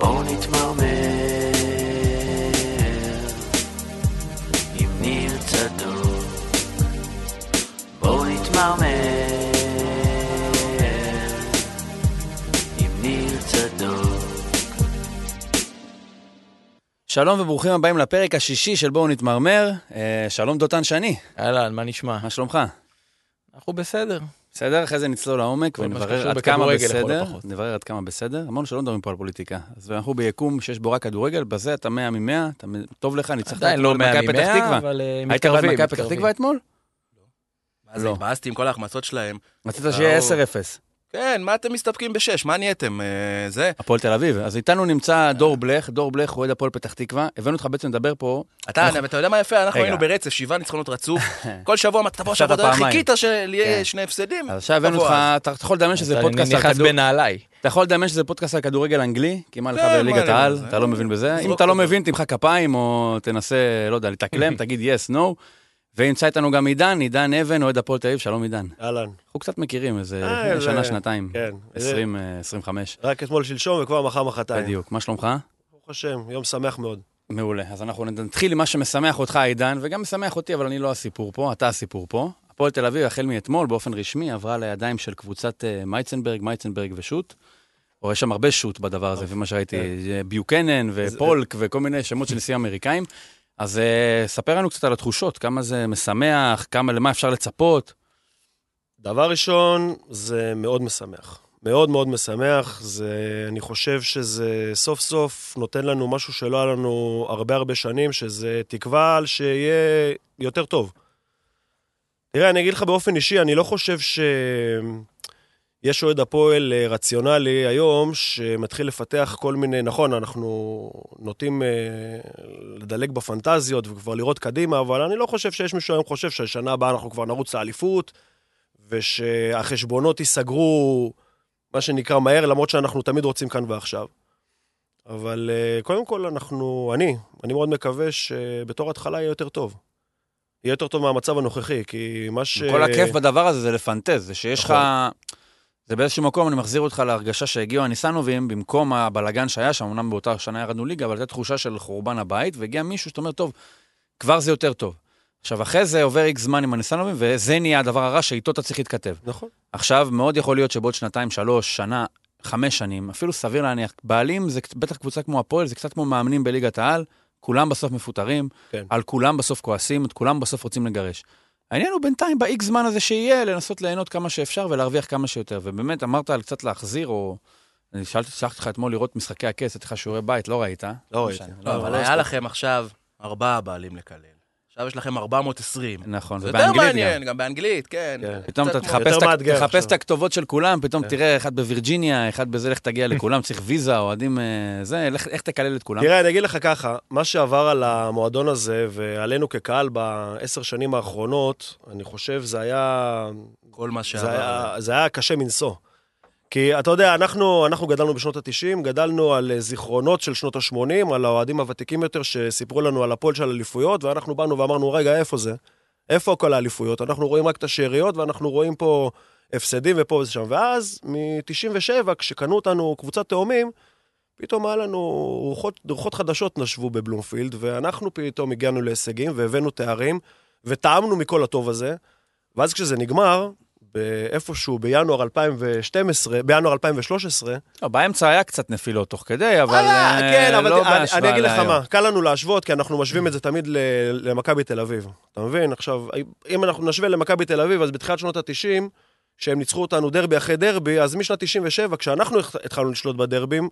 בואו נתמרמר עם ניר צדוק. בואו נתמרמר עם ניר צדוק. שלום וברוכים הבאים לפרק השישי של בואו נתמרמר. אה, שלום דותן שני, אהלן, מה נשמע? מה שלומך? אנחנו בסדר. בסדר? אחרי זה נצלול לעומק ונברר עד כמה בסדר. נברר עד כמה בסדר. אמרנו שלא מדברים פה על פוליטיקה. אז אנחנו ביקום שיש בו רק כדורגל, בזה אתה 100 מ-100, אתה טוב לך, ניצחת עדיין לא את 100 מכבי פתח מ-100, תקווה. אבל אה, היית מתקרבים, מכבי פתח. תקווה אתמול? מה זה, לא. התבאסתי עם כל ההחמצות שלהם. רצית שיהיה לא. 10-0. כן, מה אתם מסתפקים בשש? מה נהייתם? אה, זה? הפועל תל אביב. אז איתנו נמצא דור בלך, דור בלך, אוהד הפועל פתח תקווה. הבאנו אותך בעצם לדבר פה. אתה, אתה יודע מה יפה? אנחנו רגע. היינו ברצף, שבעה ניצחונות רצוף. כל שבוע אמרת, תבוא שבוע, פעמיים. חיכית שיהיה כן. שני הפסדים. אז עכשיו הבאנו אותך. אתה אתה יכול לדמיין שזה פודקאסט על נכנס כדור... בנעליי. אתה יכול לדמיין שזה פודקאסט על כדורגל אנגלי, כי מה לך כן, בליגת העל? אתה לא מבין בזה. אם זרוק אתה לא. מבין, תמחא כפיים, או תנסה, לא יודע, לתקלם, תגיד yes, no. ונמצא איתנו גם עידן, עידן אבן, אוהד הפועל תל אביב, שלום עידן. אהלן. אנחנו קצת מכירים, איזה אה, שנה, זה- שנתיים. כן. 20, אה, 25. רק אתמול שלשום וכבר מחר מחרתיים. בדיוק. מה שלומך? ברוך השם, יום שמח מאוד. מעולה. אז אנחנו נתחיל עם מה שמשמח אותך, עידן, וגם משמח אותי, אבל אני לא הסיפור פה, אתה הסיפור פה. הפועל תל אביב, החל מאתמול, באופן רשמי, עברה לידיים של קבוצת אה, מייצנברג, מייצנברג ושות'. או יש שם הרבה שוט בדבר הזה, ומה שראיתי, אה, ביוקנן ופולק וכל מיני שמות של נשיאים אמריקאים. אז אה, ספר לנו קצת על התחושות, כמה זה משמח, כמה, למה אפשר לצפות. דבר ראשון, זה מאוד משמח. מאוד מאוד משמח. זה, אני חושב שזה סוף סוף נותן לנו משהו שלא היה לנו הרבה הרבה שנים, שזה תקווה על שיהיה יותר טוב. תראה, אני אגיד לך באופן אישי, אני לא חושב ש... יש אוהד הפועל אה, רציונלי היום, שמתחיל לפתח כל מיני, נכון, אנחנו נוטים אה, לדלג בפנטזיות וכבר לראות קדימה, אבל אני לא חושב שיש מישהו היום חושב שהשנה הבאה אנחנו כבר נרוץ לאליפות, ושהחשבונות ייסגרו, מה שנקרא, מהר, למרות שאנחנו תמיד רוצים כאן ועכשיו. אבל אה, קודם כל, אנחנו, אני, אני מאוד מקווה שבתור התחלה יהיה יותר טוב. יהיה יותר טוב מהמצב הנוכחי, כי מה ש... כל הכיף בדבר הזה זה לפנטז, זה שיש לך... נכון. זה באיזשהו מקום, אני מחזיר אותך להרגשה שהגיעו הניסנובים, במקום הבלגן שהיה שם, אמנם באותה שנה ירדנו ליגה, אבל הייתה תחושה של חורבן הבית, והגיע מישהו שאתה אומר, טוב, כבר זה יותר טוב. עכשיו, אחרי זה עובר איקס זמן עם הניסנובים, וזה נהיה הדבר הרע שאיתו אתה צריך להתכתב. נכון. עכשיו, מאוד יכול להיות שבעוד שנתיים, שלוש, שנה, חמש שנים, אפילו סביר להניח, בעלים זה בטח קבוצה כמו הפועל, זה קצת כמו מאמנים בליגת העל, כולם בסוף מפוטרים, כן. על כולם בסוף כועסים, את כולם בסוף רוצים לגרש. העניין הוא בינתיים, באיקס זמן הזה שיהיה, לנסות ליהנות כמה שאפשר ולהרוויח כמה שיותר. ובאמת, אמרת על קצת להחזיר, או... אני שאלתי, שלחתי אותך אתמול לראות משחקי הכס, נתתי לך שיעורי בית, לא ראית? לא ראיתי. משנה, לא, אבל לא היה הספקתי. לכם עכשיו ארבעה בעלים לקלל. עכשיו יש לכם 420. נכון, זה יותר ובאנגלית גם. מעניין, גם באנגלית, כן. כן. פתאום אתה תחפש יותר את ה- מאתגר תחפש עכשיו. את הכתובות של כולם, פתאום כן. תראה אחד בווירג'יניה, אחד בזה, לך תגיע לכולם, צריך ויזה, אוהדים אה, זה, לך- איך תקלל את כולם? תראה, אני אגיד לך ככה, מה שעבר על המועדון הזה ועלינו כקהל בעשר שנים האחרונות, אני חושב זה היה... כל מה זה שעבר. היה, זה היה קשה מנשוא. כי אתה יודע, אנחנו, אנחנו גדלנו בשנות ה-90, גדלנו על אה, זיכרונות של שנות ה-80, על האוהדים הוותיקים יותר שסיפרו לנו על הפועל של אליפויות, ואנחנו באנו ואמרנו, רגע, איפה זה? איפה כל האליפויות? אנחנו רואים רק את השאריות, ואנחנו רואים פה הפסדים ופה ושם. ואז, מ-97, כשקנו אותנו קבוצת תאומים, פתאום היה לנו רוחות, רוחות חדשות נשבו בבלומפילד, ואנחנו פתאום הגענו להישגים והבאנו תארים, וטעמנו מכל הטוב הזה, ואז כשזה נגמר, באיפשהו בינואר 2012, בינואר 2013, לא, באמצע היה קצת נפילות תוך כדי, אבל היה, אה, כן, אבל לא אני, בהשוואה אני אגיד לך להיום. מה, קל לנו להשוות, כי אנחנו משווים את זה תמיד למכבי תל אביב. אתה מבין? עכשיו, אם אנחנו נשווה למכבי תל אביב, אז בתחילת שנות ה-90, שהם ניצחו אותנו דרבי אחרי דרבי, אז משנת 97, כשאנחנו התחלנו לשלוט בדרבים,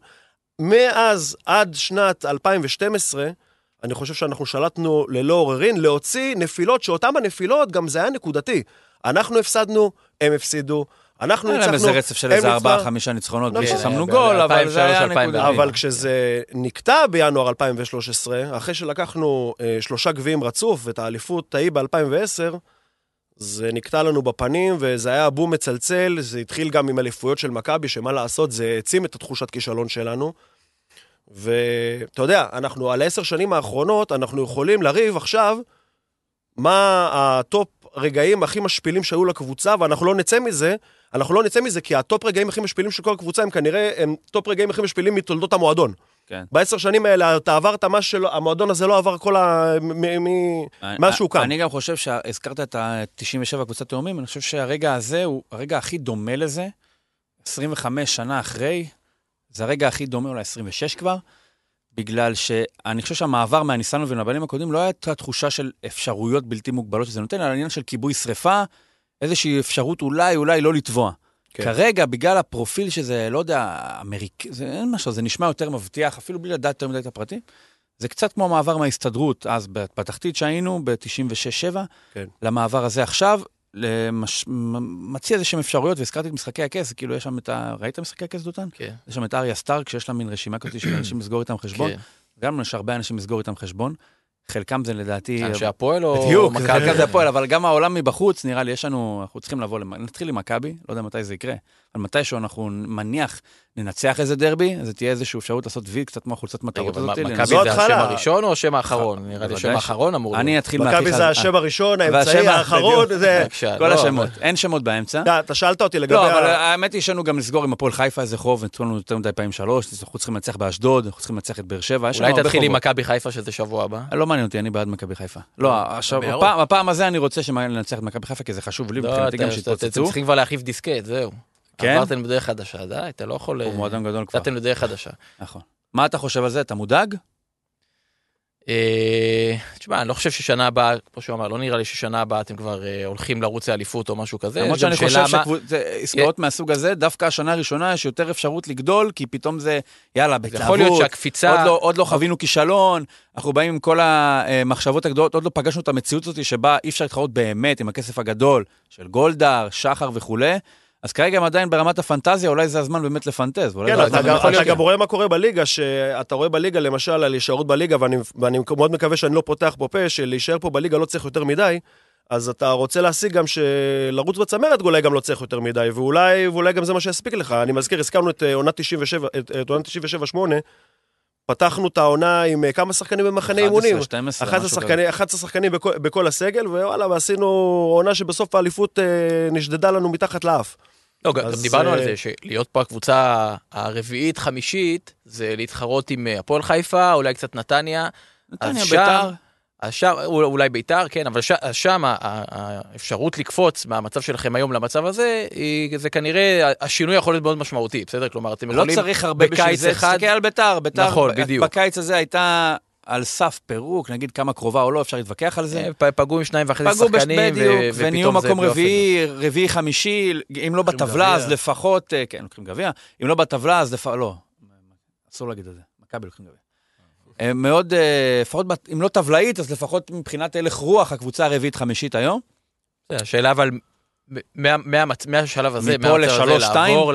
מאז עד שנת 2012, אני חושב שאנחנו שלטנו ללא עוררין להוציא נפילות, שאותם הנפילות גם זה היה נקודתי. אנחנו הפסדנו, הם הפסידו, אנחנו היה ניצחנו, להם איזה רצף של הם איזה ניצחו. ארבעה, חמישה ניצחונות בלי נכון. ששמנו גול, אבל זה היה 2003, נקודה. אבל כשזה נקטע בינואר 2013, אחרי שלקחנו אה, שלושה גביעים רצוף ואת האליפות ההיא ב-2010, זה נקטע לנו בפנים, וזה היה בום מצלצל, זה התחיל גם עם אליפויות של מכבי, שמה לעשות, זה העצים את התחושת כישלון שלנו. ואתה יודע, אנחנו על עשר שנים האחרונות, אנחנו יכולים לריב עכשיו מה הטופ רגעים הכי משפילים שהיו לקבוצה, ואנחנו לא נצא מזה, אנחנו לא נצא מזה, כי הטופ רגעים הכי משפילים של כל הקבוצה הם כנראה, הם טופ רגעים הכי משפילים מתולדות המועדון. כן. בעשר שנים האלה אתה עברת מה שלא, המועדון הזה לא עבר כל ה... מ- מ- מאז שהוא קם. אני גם חושב שהזכרת את ה-97 קבוצת תאומים, אני חושב שהרגע הזה הוא הרגע הכי דומה לזה, 25 שנה אחרי, זה הרגע הכי דומה, אולי 26 כבר, בגלל שאני חושב שהמעבר מהניסן ולבנים הקודמים לא הייתה תחושה של אפשרויות בלתי מוגבלות שזה נותן, אלא עניין של כיבוי שרפה, איזושהי אפשרות אולי, אולי לא לטבוע. כן. כן. כרגע, בגלל הפרופיל שזה, לא יודע, אמריק... זה אין משהו, זה נשמע יותר מבטיח, אפילו בלי לדעת יותר מדי את הפרטים. זה קצת כמו המעבר מההסתדרות, אז בתחתית שהיינו, ב-96-7, כן. למעבר הזה עכשיו, למש... מציע איזה שהם אפשרויות, והזכרתי את משחקי הכס, כאילו יש שם את ה... ראית משחקי הכס, דותן? כן. יש שם את אריה סטארק, שיש לה מין רשימה כזאת של אנשים לסגור איתם חשבון. כן. גם יש הרבה אנשים לסגור איתם חשבון. חלקם זה לדעתי... אנשי הפועל או בדיוק? חלקם זה הפועל, אבל גם העולם מבחוץ, נראה לי, יש לנו, אנחנו צריכים לבוא, נתחיל עם מכבי, לא יודע מתי זה יקרה, אבל מתישהו אנחנו מניח, ננצח איזה דרבי, אז תהיה איזושהי אפשרות לעשות וי, קצת כמו החולצת מטרות הזאת. מכבי זה השם. הראשון או השם האחרון? נראה לי השם האחרון אמור להיות. אני אתחיל מהכי מכבי זה השם הראשון, האמצעי, האחרון, זה... כל לא, השמות, אין שמות באמצע. אתה- שאלת אותי לגבי... לא, אבל האמת היא שיש גם לסגור עם הפועל חיפה איזה חוב, נתנו לנו יותר מדי פעמים שלוש, אנחנו צריכים לנצח באשדוד, אנחנו צריכים לנצח את באר שבע, אולי תתחיל עם. מכבי חיפה שזה שבוע הבא. לא מעניין אותי, אני בעד מכבי חיפה. לא, עכשיו, בירוק. הפעם- הזה אני רוצה שננצח את מכבי חיפה, כי זה חשוב לי, לא, מבחינתי גם אתם שיתפוצצו. צריכים כבר להחליף דיסקט, זהו. כן? עברתם בדרך חדשה, די, אתה לא יכול... הוא מועדון גדול כבר. יצאתם לדרך חדשה. נכון. מה אתה חושב על זה? אתה מודאג? אה, תשמע, אני לא חושב ששנה הבאה, כמו שהוא אמר, לא נראה לי ששנה הבאה אתם כבר אה, הולכים לרוץ לאליפות או משהו כזה. למרות שאני חושב שעסקאות מהסוג הזה, דווקא השנה הראשונה יש יותר אפשרות לגדול, כי פתאום זה, יאללה, זה יכול להיות בהתלהבות, שהקפיצה... לא, עוד לא חווינו כישלון, אנחנו באים עם כל המחשבות הגדולות, עוד לא פגשנו את המציאות הזאת שבה אי אפשר להתחרות באמת עם הכסף הגדול של גולדהר, שחר וכולי. אז כרגע הם עדיין ברמת הפנטזיה, אולי זה הזמן באמת לפנטז. כן, זה אתה הזמן גם- אתה גם רואה מה קורה בליגה, שאתה רואה בליגה, למשל, על הישארות בליגה, ואני- ואני מאוד מקווה שאני לא פותח פה פה, שלהישאר פה בליגה לא צריך יותר מדי, אז אתה רוצה להשיג גם שלרוץ בצמרת אולי גם לא צריך יותר מדי, ואולי, ואולי גם זה מה שיספיק לך. אני מזכיר, הזכרנו את אה, עונת 97, את את עונת 97-8, פתחנו את העונה עם אה, כמה שחקנים במחנה אימונים. 11, 12, 11 משהו כזה. שחקנים, 11 שחקנים בכל, בכל הסגל, ווואלה, ועשינו עונה שבסוף האליפות אה, נשדדה לנו מתחת לאף. לא, גם אז, גם דיברנו על אה, זה, שלהיות פה הקבוצה הרביעית, חמישית, זה להתחרות עם הפועל חיפה, אולי קצת נתניה. נתניה, בית"ר. אול- אולי ביתר, כן, אבל שם האפשרות לקפוץ מהמצב שלכם היום למצב הזה, היא, זה כנראה, השינוי יכול להיות מאוד משמעותי, בסדר? כלומר, אתם לא יכולים... צריך הרבה בשביל זה, אחד- תסתכל על ביתר, ביתר נכון, בדיוק. בקיץ הזה הייתה על סף פירוק, נגיד כמה קרובה או לא, אפשר להתווכח על זה. אה, פגעו עם שניים וחצי פגעו שחקנים, ו- ונהיו ופתאום זה מקום פלייאוף רביעי, רביעי, חמישי, אם לא בטבלה. אז לפחות, אה, כן, לוקחים גביע, אם לא בטבלה, אז לפחות, לא, אסור להגיד את זה, מכבי לוקחים גביע. אה, מאוד, אה, לפחות, אם לא טבלאית, אז לפחות מבחינת הלך רוח, הקבוצה הרביעית-חמישית היום. זה השאלה אבל, מהשלב הזה, מפה לשלוש, שתיים? לעבור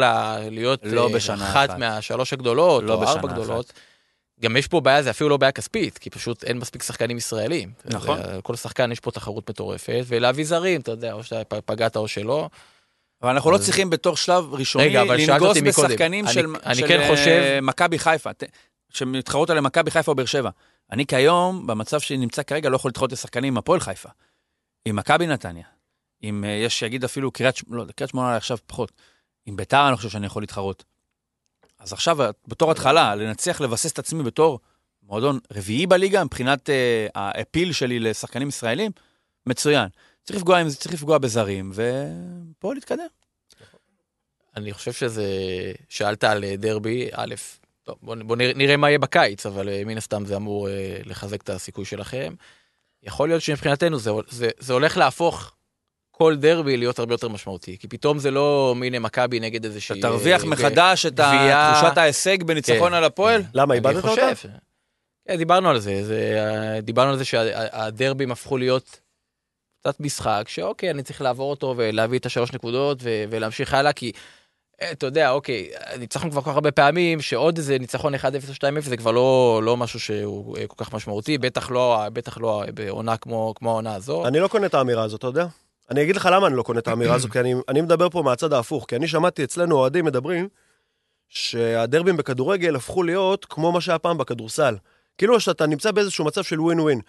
להיות לא אה, בשנה אחת. מהשלוש הגדולות, לא או ארבע. גדולות. גם יש פה בעיה, זה אפילו לא בעיה כספית, כי פשוט אין מספיק שחקנים ישראלים. נכון. כל שחקן יש פה תחרות מטורפת, ולהביא זרים, אתה יודע, או שאתה פגעת או שלא. אבל אנחנו לא אז- צריכים בתור שלב ראשוני רגע, לנגוס. בשחקנים אני- של אני של, כן חושב- מכבי חיפה, שמתחרות עליהם מכבי חיפה או באר שבע. אני כיום, במצב שנמצא כרגע, לא יכול להתחרות לשחקנים עם הפועל חיפה. עם מכבי נתניה. עם, אה, יש שיגיד אפילו קריית שמונה, לא, קריית שמונה עכשיו פחות. עם ביתר אני חושב שאני יכול להתחרות. אז עכשיו, בתור התחלה, לנצח, לבסס את עצמי בתור מועדון רביעי בליגה, מבחינת אה, האפיל שלי לשחקנים ישראלים, מצוין. צריך לפגוע, עם זה, צריך לפגוע בזרים, ופה להתקדם. אני חושב שזה, שאלת על דרבי, א', טוב, בוא, בוא נראה, נראה מה יהיה בקיץ, אבל אה, מן הסתם זה אמור אה, לחזק את הסיכוי שלכם. יכול להיות שמבחינתנו זה, זה, זה הולך להפוך כל דרבי להיות הרבה יותר משמעותי, כי פתאום זה לא מיני מכבי נגד איזושהי... אתה תרוויח אה, מחדש את גביע. ה- תחושת ההישג בניצחון כן. על הפועל? למה, איבדת. אותה? כן, דיברנו על זה, זה, דיברנו על זה שהדרבים הפכו להיות קצת משחק, שאוקיי, אני צריך לעבור אותו ולהביא את השלוש נקודות ו- ולהמשיך הלאה, כי אתה יודע, אוקיי, ניצחנו כבר כל כך הרבה פעמים, שעוד איזה ניצחון 1-0 או 2-0 זה כבר לא, לא משהו שהוא אה, כל כך משמעותי, בטח לא, בטח לא בעונה כמו, כמו העונה הזו. אני לא קונה את האמירה הזאת, אתה יודע? אני אגיד לך למה אני לא קונה את האמירה הזאת, כי אני, אני מדבר פה מהצד ההפוך, כי אני שמעתי אצלנו אוהדים מדברים שהדרבים בכדורגל הפכו להיות כמו מה שהיה פעם בכדורסל. כאילו שאתה נמצא באיזשהו מצב של ווין ווין.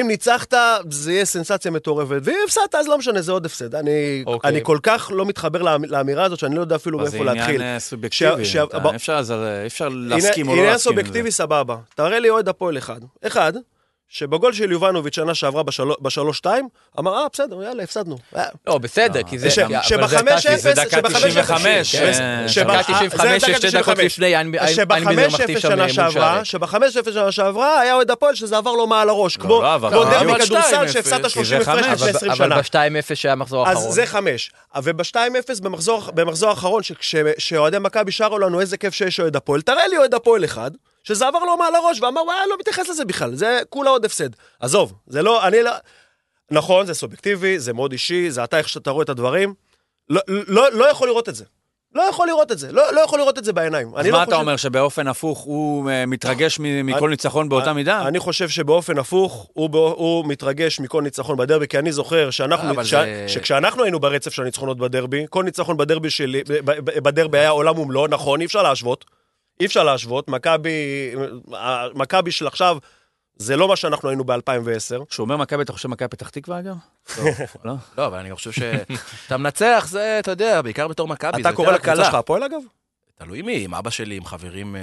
אם ניצחת, זה יהיה סנסציה מטורפת, ואם הפסדת, אז לא משנה, זה עוד הפסד. אני, אוקיי. אני כל כך לא מתחבר לאמ- לאמירה הזאת, שאני לא יודע אפילו זה מאיפה להתחיל. עניין אה, סובייקטיבי. ש- אתה- ב- אפשר לזה- אי אפשר להסכים או לא עניין להסכים זה. סובייקטיבי סבבה. תראה לי אוהד הפועל אחד. אחד, שבגול של יובנוביץ' שנה שעברה בשלו- בשלוש-שתיים, אמר, אה, בסדר, יאללה, הפסדנו. אה, לא, בסדר, כי זה... זה שבחמש אפס- זה דקה שבחמש 95, אפס- אה, שב- דקה אה, 95, זה דקה ששתי דקות 95. לפני, איינביזר שבחמש מחטיא אפס שם שנה שערי. שבחמש אפס שנה שעברה היה אוהד הפועל שזה עבר לו מעל הראש, כמו לא כמו דרבי כדורסל 2-0, שהפסדת כי 30 זה הפרש. לפני 20 אבל שנה. ב-2-0 שהיה מחזור אז האחרון. זה חמש. וב-2-0 במחזור, במחזור האחרון, שאוהדי מכבי שרו לנו איזה כיף שיש אוהד הפועל, תראה לי אוהד הפועל אחד, שזה עבר לו מעל הראש, ואמר, וואי, לא מתייחס לזה בכלל, זה כולה עוד הפסד. עזוב, זה לא, אני לא... נכון, זה סובייקטיבי, זה מאוד אישי, זה אתה איך שאתה רואה את הדברים. לא, לא, לא יכול לראות את זה. לא יכול לראות את זה, לא, לא יכול לראות את זה בעיניים. אז אני לא מה אתה חושב- אומר, שבאופן הפוך הוא אה, מתרגש מכל אני- ניצחון באותה מידה? אני חושב שבאופן הפוך, הוא, בא- הוא מתרגש מכל ניצחון בדרבי, כי אני זוכר שאנחנו, ש... זה- שכשאנחנו היינו ברצף של הניצחונות בדרבי, כל ניצחון בדרבי שלי, בדרבי היה עולם ומלואו, נכון, אי אפשר להשוות. אי אפשר להשוות, מכבי, מכבי של עכשיו, זה לא מה שאנחנו היינו ב-2010. כשהוא אומר מכבי, אתה חושב מכבי פתח תקווה, אגב? לא? לא, אבל אני חושב שאתה מנצח, זה, אתה יודע, בעיקר בתור מכבי, אתה קורא לקבוצה. שלך הפועל אגב? תלוי מי, עם אבא שלי, עם חברים... אה,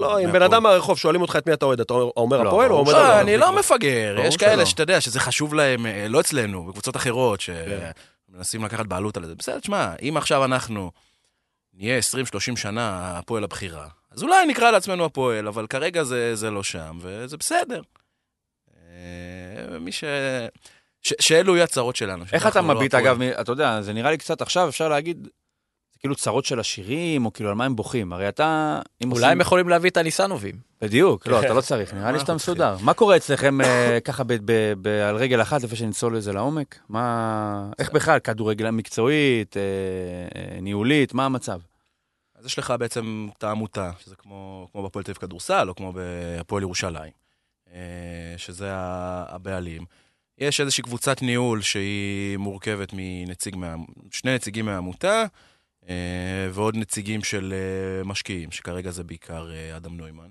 לא, מהפועל. בן אדם מהרחוב שואלים אותך את מי אתה אוהד, אתה אומר לא, הפועל או אומר... לא? אני לא מפגר, יש כאלה. שאתה יודע שזה חשוב להם, אה, לא אצלנו, בקבוצות אחרות, כן. שמנסים לקחת בעלות על זה. בסדר, תשמע, אם עכשיו אנחנו נהיה 20-30 שנה הפועל הבכירה, אז אולי נקרא לעצמנו הפועל, אבל כרגע זה זה לא שם, וזה בסדר. אה, מי ש... ש- שאלו יהיו הצרות שלנו. איך אתה לא מביט, הפועל. אגב, מ- אתה יודע, זה נראה לי קצת עכשיו, אפשר להגיד, זה כאילו צרות של השירים, או כאילו על מה הם בוכים. הרי אתה... אם אולי עושים- הם יכולים להביא את הניסנובים. בדיוק, לא, אתה לא צריך, נראה לי שאתה מסודר. מה קורה אצלכם אה, ככה על רגל אחת, לפני שנצלול לזה לעומק? מה... איך בכלל, כדורגל מקצועית, אה, אה, ניהולית, מה המצב? אז יש לך בעצם את העמותה, שזה כמו, בפועל תל אביב כדורסל, או כמו בהפועל ירושלים, שזה הבעלים. יש איזושהי קבוצת ניהול שהיא מורכבת מנציג, שני נציגים מהעמותה, ועוד נציגים של משקיעים, שכרגע זה בעיקר אדם נוימן.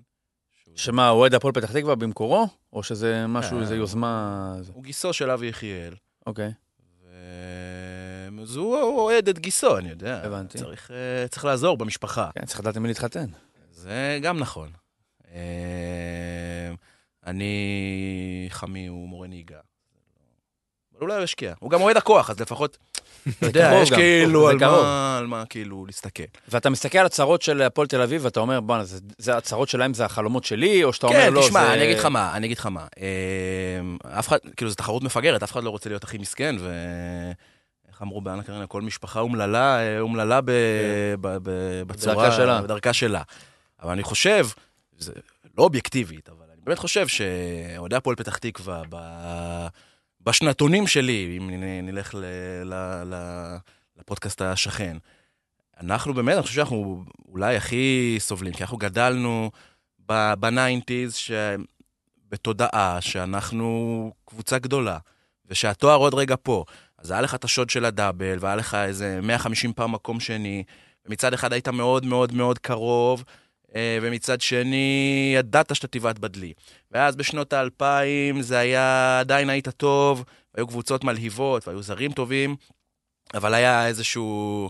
שמה, אוהד הפועל פתח תקווה במקורו? או שזה משהו, אה. איזה יוזמה... הוא גיסו של אבי יחיאל. אוקיי. אז הוא הוא אוהד את גיסו, אני יודע. הבנתי. צריך, אה, צריך לעזור במשפחה. כן, צריך לדעת עם מי להתחתן. זה גם נכון. אה, אני, חמי הוא מורה נהיגה. אבל אולי הוא ישקיע. הוא גם אוהד הכוח, אז לפחות, אתה יודע, יש. כאילו על. מה, על מה כאילו להסתכל. ואתה מסתכל על הצרות של הפועל תל אביב, ואתה אומר, בואנה, זה- זה הצרות שלהם, זה החלומות שלי, או שאתה אומר, כן, לא, זה... תשמע, אני אגיד לך מה, אני אגיד לך מה. אה, אף אחד, כאילו, זו תחרות מפגרת, אף אחד לא רוצה להיות הכי מסכן, ו... איך אמרו באנה קרנה, כל משפחה אומללה, אה, אומללה ב- בצורה... שלה. בדרכה שלה. אבל אני חושב, זה לא אובייקטיבית, אבל אני באמת חושב שאוהדי הפועל פתח תקווה, ב- בשנתונים שלי, אם נלך ל- ל- ל- לפודקאסט השכן, אנחנו באמת, אני חושב שאנחנו אולי הכי סובלים, כי אנחנו גדלנו בניינטיז, בתודעה שאנחנו קבוצה גדולה, ושהתואר עוד רגע פה. אז היה לך את השוד של הדאבל, והיה לך איזה 150 פעם מקום שני, ומצד אחד היית מאוד מאוד מאוד קרוב, ומצד שני ידעת שאתה תבעט בדלי. ואז בשנות האלפיים זה היה, עדיין היית טוב, היו קבוצות מלהיבות, והיו זרים טובים, אבל היה איזשהו...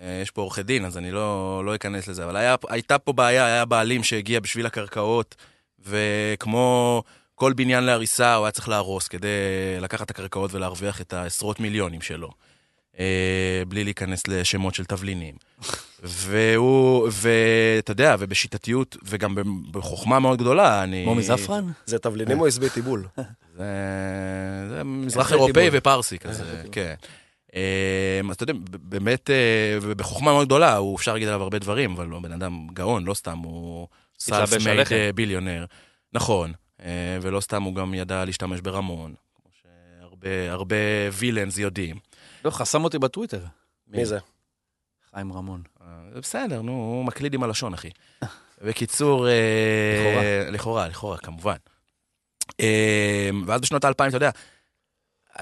אה, יש פה עורכי דין, אז אני לא, לא אכנס לזה, אבל היה, הייתה פה בעיה, היה בעלים שהגיע בשביל הקרקעות, וכמו כל בניין להריסה, הוא היה צריך להרוס כדי לקחת את הקרקעות ולהרוויח את העשרות מיליונים שלו. אה, בלי להיכנס לשמות של תבלינים. והוא, ואתה יודע, ובשיטתיות, וגם בחוכמה מאוד גדולה, אני... כמו מזפרן? זה תבלינים או עשבי טיבול? זה, זה מזרח אירופאי. ופרסי כזה, כן. אה, אז אתה יודע, באמת, אה, ובחוכמה מאוד גדולה, הוא אפשר להגיד עליו הרבה דברים, אבל הוא בן אדם גאון, לא סתם, הוא סלף מייד עליכם. ביליונר. נכון, אה, ולא סתם הוא גם ידע להשתמש ברמון, הרבה וילאנס יודעים. לא, חסם אותי בטוויטר. מי זה? חיים רמון. אה, בסדר, נו, הוא מקליד עם הלשון, אחי. בקיצור, אה, לכאורה. לכאורה, לכאורה, כמובן. אה, ואז בשנות האלפיים, אתה יודע,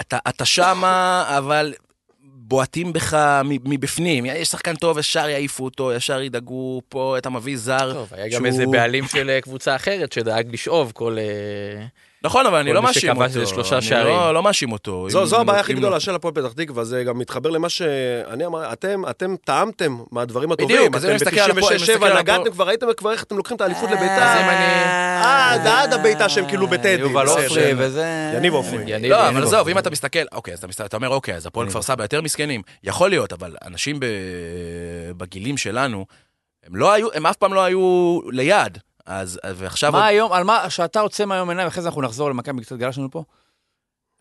אתה, אתה שמה, אבל בועטים בך מבפנים. יש שחקן טוב, ישר יעיפו אותו, ישר ידאגו פה, אתה מביא זר. טוב, היה גם שהוא- איזה בעלים של קבוצה אחרת שדאג לשאוב כל... אה, נכון, אבל אני לא מאשים אותו. זה שלושה אני שערים. לא- לא מאשים אותו. זו, הבעיה הכי גדולה של הפועל פתח תקווה, זה גם מתחבר למה שאני אמר, אתם, אתם טעמתם מהדברים הטובים. בדיוק, אז אני אתם מסתכל על הפועל, ב-96-7 מסתכל על נגעתם. כבר, ראיתם כבר איך אתם לוקחים את האליפות לביתר. אז אם אני- עד, עד הביתה שהם כאילו בטדי. יובל. עופרי וזה... יניב עופרי. לא, אבל. עזוב, אם אתה מסתכל, אוקיי, אז אתה אומר, אוקיי, אז הפועל כפר סבא יותר מסכנים. יכול להיות, אבל אנשים בגילים שלנו, הם לא היו, הם אף פעם לא היו ליד. אז, ועכשיו... מה היום, על מה, שאתה עוצם היום עיניים, אחרי זה אנחנו נחזור למכבי קצת גלשנו פה.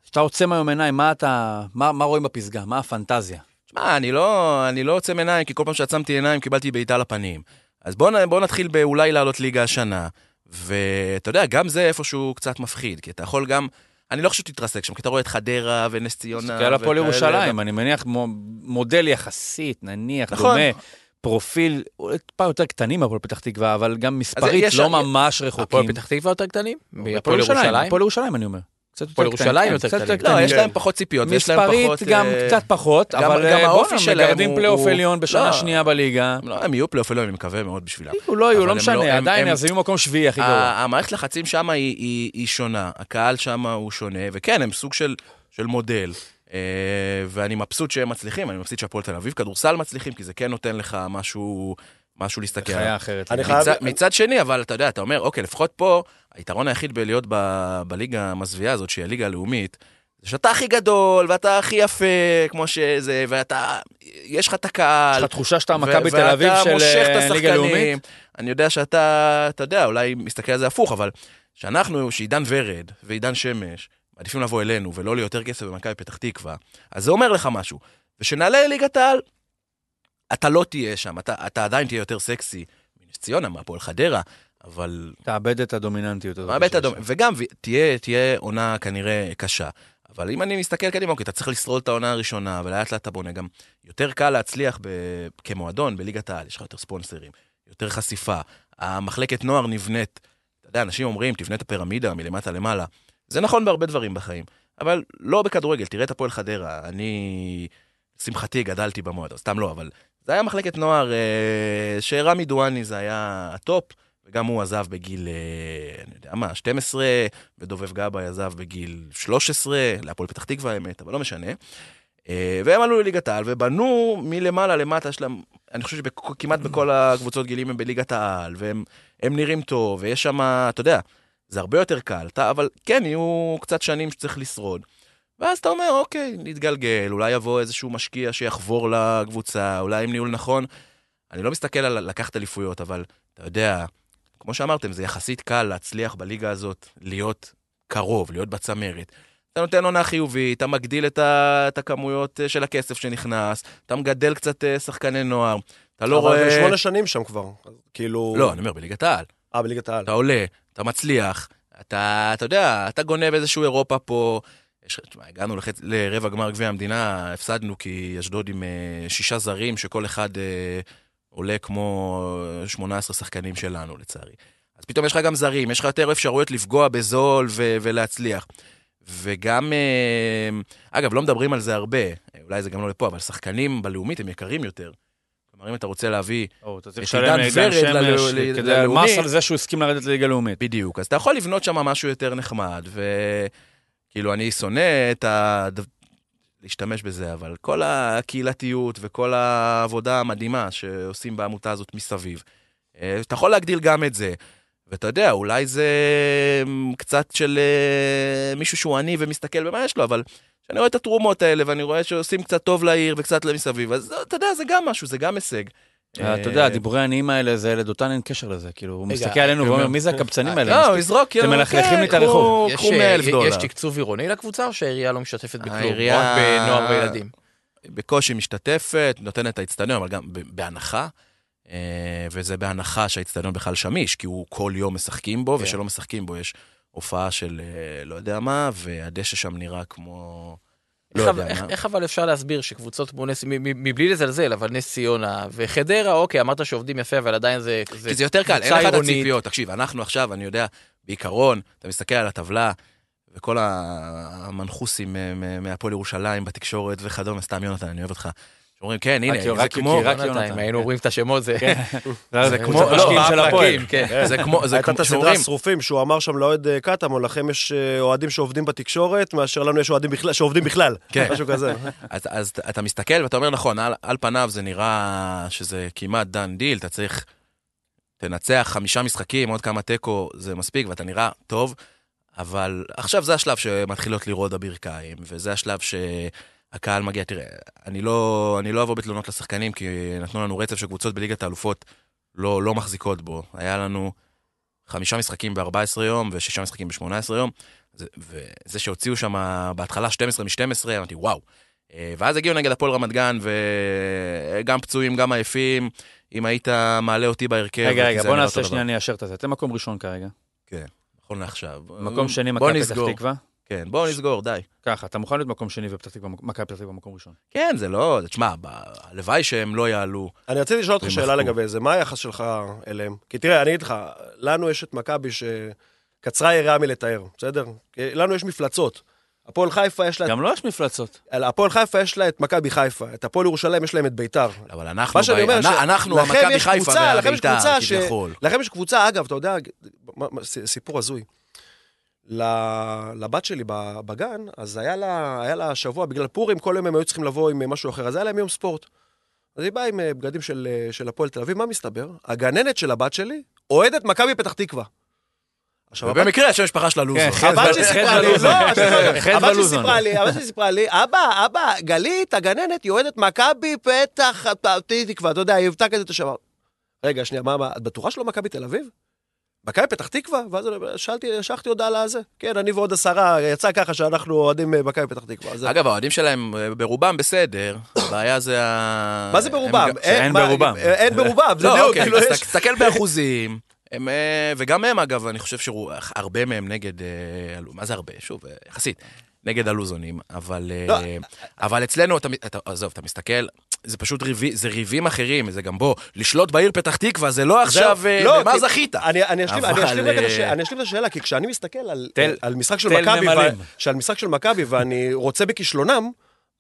שאתה עוצם היום עיניים, מה אתה, מה, מה רואים בפסגה? מה הפנטזיה? שמע, אני לא, אני לא עוצם עיניים, כי כל פעם שעצמתי עיניים קיבלתי בעיטה לפנים. אז בואו בוא נתחיל באולי לעלות ליגה השנה. ואתה יודע, גם זה איפשהו קצת מפחיד, כי אתה יכול גם... אני לא חושב שתתרסק שם, כי אתה רואה את חדרה ונס ציונה. תסתכל על הפועל וכאלה, ירושלים, אני מניח מו- מודל יחסית, נניח, נכון. דומה, פרופיל, טיפה יותר קטנים מהפועל פתח תקווה, אבל גם מספרית לא ממש הפועל רחוקים. פתח תקווה יותר קטנים? הפועל ירושלים? הפועל ירושלים, אני אומר. הפועל ירושלים כן, יותר קטנים. לא, יש. להם פחות ציפיות. מספרית גם אה, קצת פחות, אבל גם אה, האופי בואנה, שלהם מגרדים הוא- פלייאוף הוא- עליון בשנה לא. שנייה בליגה. לא, הם יהיו פלייאוף עליון, אני מקווה מאוד בשבילם. הוא לא יהיו, לא משנה, לא- עדיין אז יהיו מקום שביעי הכי גרוע. המערכת לחצים שם היא, שונה, הקהל שם הוא שונה, וכן, הם סוג של מודל. אה, ואני מבסוט שהם מצליחים, אני מבסוט שהפועל תל אביב כדורסל מצליחים, כי זה כן נותן לך משהו, משהו להסתכל חיה עליו. אחרת. אני. חייב- מצד, מצד שני, אבל אתה יודע, אתה אומר, אוקיי, לפחות פה, היתרון היחיד בלהיות ב, בליגה המזוויעה הזאת, שהיא הליגה הלאומית, זה שאתה הכי גדול, ואתה הכי יפה, כמו שזה, ואתה, יש לך את הקהל. יש לך תחושה שאתה מכבי תל אביב של אה, ליגה לאומית? אני יודע שאתה, אתה יודע, אולי מסתכל על זה הפוך, אבל שאנחנו, שעידן ורד ועידן שמש, מעדיפים לבוא אלינו ולא ליותר כסף במכבי פתח תקווה, אז זה אומר לך משהו. ושנעלה לליגת העל, אתה לא תהיה שם, אתה, אתה עדיין תהיה יותר סקסי מנס ציונה, מהפועל חדרה, אבל... תאבד את הדומיננטיות הזאת. מאבד את שיש הדומ... שם. וגם תהיה, תהיה עונה כנראה קשה. אבל אם אני מסתכל קדימה, אוקיי, אתה צריך לשרוד את העונה הראשונה, ולאט לאט אתה בונה. גם יותר קל להצליח ב... כמועדון בליגת העל, יש לך יותר ספונסרים, יותר חשיפה. המחלקת נוער נבנית, אתה יודע, אנשים אומרים, תבנה את הפירמידה מלמטה למעלה. זה נכון בהרבה דברים בחיים, אבל לא בכדורגל, תראה את הפועל חדרה. אני, לשמחתי, גדלתי במועדון, סתם לא, אבל זה היה מחלקת נוער אה, שרמי דואני זה היה הטופ. וגם הוא עזב בגיל, אה, אני יודע מה, 12, ודובב גבאי עזב בגיל 13, להפועל פתח תקווה האמת, אבל לא משנה. אה, והם עלו לליגת העל ובנו מלמעלה למטה, יש להם, אני חושב שכמעט בכל הקבוצות גילים הם בליגת העל, והם הם נראים טוב, ויש שם, אתה יודע, זה הרבה יותר קל, אתה, אבל כן, יהיו קצת שנים שצריך לשרוד. ואז אתה אומר, אוקיי, נתגלגל, אולי יבוא איזשהו משקיע שיחבור לקבוצה, אולי עם ניהול נכון. אני לא מסתכל על לקחת אליפויות, אבל אתה יודע, כמו שאמרתם, זה יחסית קל להצליח בליגה הזאת, להיות קרוב, להיות בצמרת. אתה נותן עונה חיובית, אתה מגדיל את, ה, את הכמויות אה, של הכסף שנכנס, אתה מגדל קצת אה, שחקני נוער, אתה לא אבל רואה... זה שמונה שנים שם כבר. כאילו... לא, אני אומר, בליגת העל. אה, בליגת העל. אתה עולה, אתה מצליח, אתה, אתה יודע, אתה גונב איזשהו אירופה פה. יש, תשמע, הגענו לחצ... לרבע גמר גביע המדינה, הפסדנו כי אשדוד עם אה, שישה זרים, שכל אחד אה, עולה כמו 18 שחקנים שלנו, לצערי. אז פתאום יש לך גם זרים, יש לך יותר אפשרויות לפגוע בזול ו- ולהצליח. וגם, אה, אגב, לא מדברים על זה הרבה, אולי זה גם לא לפה, אבל שחקנים בלאומית הם יקרים יותר. כלומר, אם אתה רוצה להביא את עידן ורד ל- שמש, ל- כדי. מס על זה שהוא הסכים לרדת לליגה לאומית. בדיוק. אז אתה יכול לבנות שם משהו יותר נחמד, וכאילו, אני שונא את ה... להשתמש בזה, אבל כל הקהילתיות וכל העבודה המדהימה שעושים בעמותה הזאת מסביב, אה, אתה יכול להגדיל גם את זה. ואתה יודע, אולי זה אמ, קצת של אה, מישהו שהוא עני ומסתכל במה יש לו, אבל כשאני רואה את התרומות האלה ואני רואה שעושים קצת טוב לעיר וקצת למסביב, אז אתה יודע, זה גם משהו, זה גם הישג. אה, אתה יודע, דיבורי העניים האלה, זה לדותן אין קשר לזה. כאילו, הוא מסתכל עלינו אני ואומר, אומר- מי זה הקבצנים האלה? לא, הוא יזרוק, כאילו, מלכלכים כן, לי את הרחוב. קחו- יש, קחו אה, 100 אלף יש דולר. תקצוב עירוני לקבוצה, או שהעירייה לא משתתפת בכלום? העירייה- רק בנוער וילדים. בקושי משתתפת, נותנת את האצטדיון, אבל גם בהנחה, אה, וזה בהנחה שהאצטדיון בכלל שמיש, כי הוא כל יום משחקים בו, כן. ושלא משחקים בו יש הופעה של אה, לא יודע מה, והדשא שם נראה כמו... לא יודע איך. איך אבל אפשר להסביר שקבוצות כמו נס, מבלי לזלזל, אבל נס ציונה וחדרה, אוקיי, אמרת שעובדים יפה, אבל עדיין זה... כי זה יותר קל, אין לך את. הציפיות. תקשיב, אנחנו עכשיו, אני יודע, בעיקרון, אתה מסתכל על הטבלה, וכל המנחוסים מ- מהפועל ירושלים בתקשורת וכדומה, סתם יונתן, אני אוהב אותך. שאומרים, כן, הנה, זה כמו... רק אם היינו כן. אומרים את השמות זה... זה כמו- כמו לא, המשקיעים של הפועל. פרקים, כן. זה כמו, זה הייתה כמו את הסדרה השרופים, שהוא אמר שם לאוהד אה, קטמון, לכם יש אה, אוהדים שעובדים בתקשורת, מאשר לנו יש אוהדים שעובדים בכלל. כן. משהו כזה. אז, אתה מסתכל ואתה אומר, נכון, על, פניו זה נראה שזה כמעט דן דיל, אתה צריך, תנצח חמישה משחקים, עוד כמה תיקו, זה מספיק, ואתה נראה טוב, אבל עכשיו זה השלב שמתחילות לרעוד הברכיים, וזה השלב שהקהל מגיע. תראה, אני לא, אני לא אבוא בתלונות לשחקנים, כי נתנו לנו רצף של קבוצות בליגת האלופות לא, לא מחזיקות בו. היה לנו חמישה משחקים ב-14 יום ושישה משחקים ב-18 יום, זה, וזה שהוציאו שם בהתחלה 12 מ-12, אמרתי, וואו. אה, ואז הגיעו נגד הפועל רמת גן, וגם פצועים, גם עייפים. אם היית מעלה אותי בהרכב... רגע, רגע, בוא נראה נעשה שנייה, דבר. ניישר את זה. אתם מקום ראשון כרגע. נכון לעכשיו. מקום שני, מכבי פתח. תקווה. כן, בואו נסגור, די. ככה, אתה מוכן להיות מקום שני ופתח תקווה, מכבי פתח תקווה מקום ראשון. כן, זה לא... תשמע, הלוואי שהם לא יעלו. אני רציתי לשאול אותך שאלה. לגבי זה, מה היחס שלך אליהם? כי תראה, אני אגיד לך, לנו יש את מכבי שקצרה יריעה מלתאר, בסדר? לנו יש מפלצות. הפועל חיפה יש לה... גם לו יש מפלצות. הפועל חיפה יש לה את מכבי חיפה, את הפועל ירושלים יש להם את ביתר. אבל אנחנו... מה שאני ב- אומר, אנ- ש- אנחנו, המכבי חיפה והביתר, כביכול. לכם יש קבוצה, אגב, אתה יודע, סיפור הזוי. לבת שלי בגן, אז היה לה, היה לה שבוע, בגלל פורים, כל יום הם היו צריכים לבוא עם משהו אחר, אז היה להם יום ספורט. אז היא באה עם אה, בגדים של, אה, של הפועל תל אביב, מה מסתבר? הגננת של הבת שלי אוהדת מכבי פתח תקווה. עכשיו, ובמקרה השם משפחה שלה לוזון. כן, הבת שלי חדווה סיפרה לי. לא, חדווה הבת שלי. סיפרה לי, הבת שלי סיפרה לי, אבא, אבא, גלית, הגננת, היא אוהדת מכבי פתח תקווה, אתה יודע, היא היוותה כזה את השם. רגע, שנייה, מה, את בטוחה שלא מכבי תל אביב? מכבי פתח תקווה? ואז שאלתי, שלחתי הודעה לזה. כן, אני ועוד עשרה, יצא ככה שאנחנו אוהדים אה, מכבי פתח תקווה. זה- אגב, האוהדים שלהם אה, ברובם בסדר, הבעיה זה ה... מה זה ברובם? הם שאין מה, ברובם. אין ברובם, זה לא, אוקיי, כאילו אז. תסתכל באחוזים. הם, אה, וגם הם, אגב, אני חושב שהרבה מהם נגד, מה זה הרבה? שוב, יחסית, נגד הלוזונים, אבל, לא. אבל אצלנו, אתה, אתה, עזוב, אתה מסתכל, זה פשוט ריבי, זה ריבים אחרים, זה גם בוא, לשלוט בעיר פתח תקווה, זה לא עכשיו, אה, לא, במה כי- זכית? אני, אני, אשלים, אבל, את אה, השאלה, את השאלה, כי כשאני מסתכל על, תל- על משחק של מכבי. ו- שעל משחק של מכבי, ואני רוצה בכישלונם,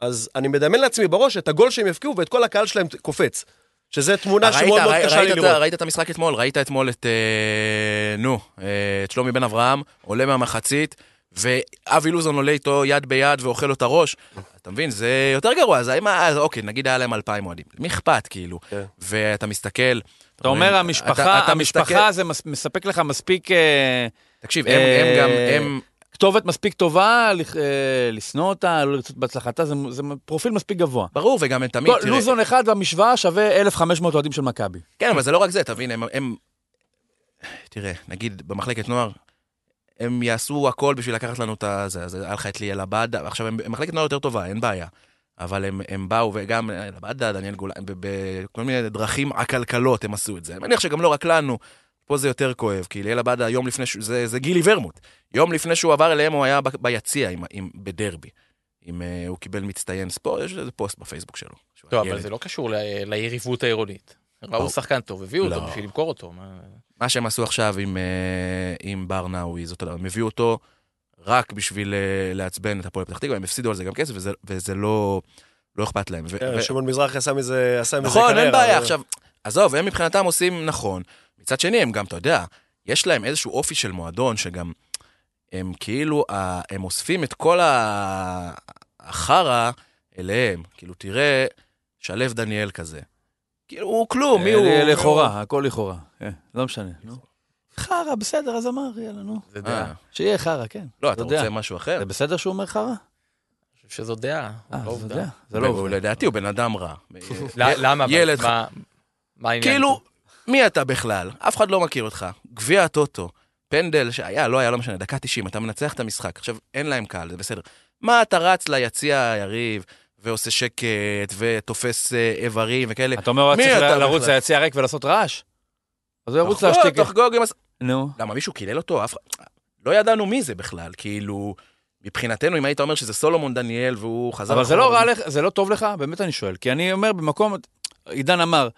אז אני מדמיין לעצמי בראש את הגול שהם יבקיעו ואת כל הקהל שלהם קופץ. שזה תמונה שמאוד מאוד קשה לי לראות. ראית את המשחק אתמול? ראית אתמול את, אה, נו, אה, את שלומי בן אברהם, עולה מהמחצית, ואבי לוזון עולה איתו יד ביד ואוכל לו את הראש. אתה מבין, זה יותר גרוע, אז האם, אז אוקיי, נגיד היה להם אלפיים אוהדים. מי אכפת, כאילו? כן. ואתה מסתכל... אתה אומר, המשפחה, אתה המשפחה מסתכל- זה מס- מספק לך מספיק אה, תקשיב, הם, הם גם, אה, הם... כתובת מספיק טובה אה, לשנוא אותה, לא לרצות בהצלחתה, זה, זה פרופיל מספיק גבוה. ברור, וגם הם תמיד, כל, לוזון אחד במשוואה שווה 1,500 אוהדים של מכבי. כן, אבל זה לא רק זה, תבין, הם, הם... תראה, נגיד במחלקת נוער, הם יעשו הכל בשביל לקחת לנו את ה... זה, זה היה לך את ליאל עבדה, עכשיו, הם מחלקת נוער יותר טובה, אין בעיה. אבל הם, הם באו, וגם ליאל עבדה, דניאל גולן, בכל מיני דרכים עקלקלות הם עשו את זה. אני מניח שגם לא רק לנו, פה זה יותר כואב, כי ליאל עבדה, יום לפני, שהוא- זה, זה גילי ורמוט. יום לפני שהוא עבר אליהם, הוא היה ב- ביציע עם, עם, בדרבי. אם uh, הוא קיבל מצטיין ספורט, יש איזה פוסט בפייסבוק שלו. טוב, ילד. אבל זה לא קשור ל- ליריבות העירונית. ראו. שחקן טוב, הביאו אותו לא. בשביל למכור אותו. מה- מה שהם עשו עכשיו עם, אה, עם בר נאווי, זאת אומרת, הם הביאו אותו רק בשביל אה, לעצבן את הפועל פתח תקווה, הם הפסידו על זה גם כסף, וזה, וזה לא, לא אכפת להם. ו- כן, ו- שמעון מזרחי עשה מזה מזה נכון, אין קריירה, בעיה. אבל- עכשיו, עזוב, הם מבחינתם עושים נכון. מצד שני, הם גם, אתה יודע, יש להם איזשהו אופי של מועדון, שגם הם כאילו, ה- הם אוספים את כל החרא אליהם. כאילו, תראה, שלו דניאל כזה. כאילו, הוא כלום, מי הוא? אה, הוא? לכאורה, הכל לכאורה. כן, לא משנה. חרא, בסדר, אז אמר, יאללה, נו. זה אה, דעה. שיהיה חרא, כן. לא, אתה. רוצה משהו אחר? זה בסדר שהוא אומר חרא? שזו דעה, אה, לא זה עובדה. דעה. זה לא עובדה. לדעתי הוא בן אדם רע. למה? ילד מה- מה העניין? כאילו, מי אתה בכלל? אף אחד לא מכיר אותך. גביע הטוטו, פנדל שהיה, לא היה, לא משנה, דקה 90, אתה מנצח את המשחק. עכשיו, אין להם קהל, זה בסדר. מה אתה רץ ליציע היריב, ועושה שקט, ותופס אה, איברים וכאלה? אתה אומר, הוא צריך אתה לרוץ? ליציע ריק ולעשות רעש? אז הוא ירוץ תחגוג, להשתיק. תחגוג עם הס... נו. למה, מישהו קילל אותו? אף... לא ידענו מי זה בכלל, כאילו... מבחינתנו, אם היית אומר שזה סולומון דניאל והוא חזר... אבל זה לא רע לך, זה לא טוב לך? באמת אני שואל. כי אני אומר, במקום, עידן אמר,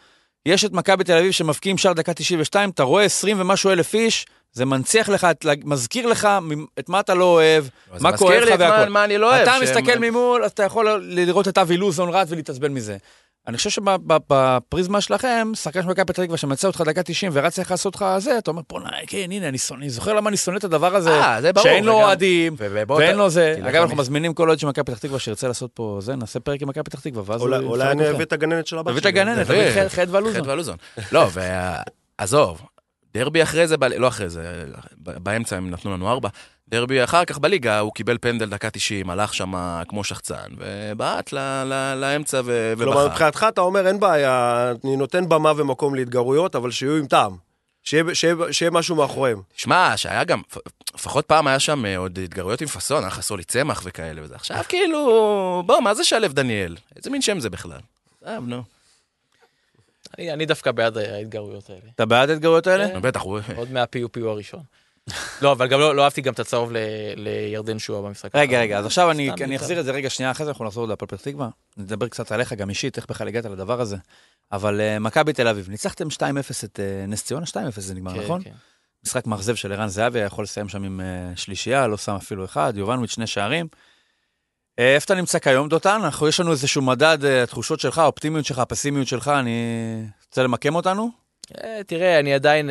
יש את מכבי תל אביב שמבקיעים שער דקה 92, אתה רואה 20 ומשהו אלף איש, זה מנציח לך, את- מזכיר לך את מה אתה לא אוהב, מה זה כואב מזכיר לי לך את מה- והכל. מה אני לא אוהב. אתה שהם- מסתכל ממול, אז אתה יכול לראות את אבי לוזון רץ ולהתעצבן מזה. אני חושב שבפריזמה שלכם, שחקן של מכבי פתח תקווה שמציע אותך דקה 90 ורץ לך לעשות לך זה, אתה אומר, בוא'נה, כן, הנה, אני שונא- אני זוכר למה אני שונא את הדבר הזה, אה, זה ברור, שאין לו אוהדים, ואין לו זה. אגב, אנחנו מזמינים כל אוהד של מכבי פתח תקווה שירצה לעשות פה זה, נעשה פרק עם מכבי פתח תקווה, ואז אולי- אני. אביא את הגננת של הבת את שלי. הגננת, תביא. תביא את חד ולוזון. חדווה לוזון. לא, ועזוב, דרבי אחרי זה, ב- לא אחרי זה, באמצע הם נתנו לנו ארבע. דרבי אחר כך בליגה, הוא קיבל פנדל דקה 90, הלך שם כמו שחצן, ובעט ל- ל- לאמצע ו- כלומר, ובחר. מבחינתך אתה אומר, אין בעיה, אני נותן במה ומקום להתגרויות, אבל שיהיו עם טעם. שיהיה- שיהיה שיהיה משהו מאחוריהם. שמע, שהיה גם, לפחות פעם היה שם אה, עוד התגרויות עם פאסון, היה חסר לי צמח וכאלה וזה. עכשיו כאילו, בוא, מה זה שלו דניאל? איזה מין שם זה בכלל? עזוב, נו. אני אני דווקא בעד ההתגרויות האלה. אתה בעד ההתגרויות האלה? כן. בטח, הוא... עוד מהפיו-פיו הראשון. לא, אבל גם לא לא אהבתי גם את הצהוב ל- לירדן שועה במשחק. רגע. רגע, אז עכשיו אני, אני. אחזיר את זה רגע שנייה, אחרי זה אנחנו נחזור להפועל פתח תקווה. נדבר קצת עליך, גם אישית, איך בכלל הגעת לדבר הזה. אבל אה, מכבי תל אביב, ניצחתם 2-0 את אה, נס ציונה, 2-0 זה נגמר, כן, נכון? כן. משחק מאכזב של ערן זהבי, היה יכול לסיים שם עם אה, שלישייה, לא שם אפילו אחד, יובנוביץ' שני שערים. אה, איפה אתה נמצא כיום, דותן? אנחנו, יש לנו איזשהו מדד, אה, התחושות שלך, האופטימיות שלך, הפסימיות שלך, אני רוצה למקם אותנו? אה, תראה, אני עדיין,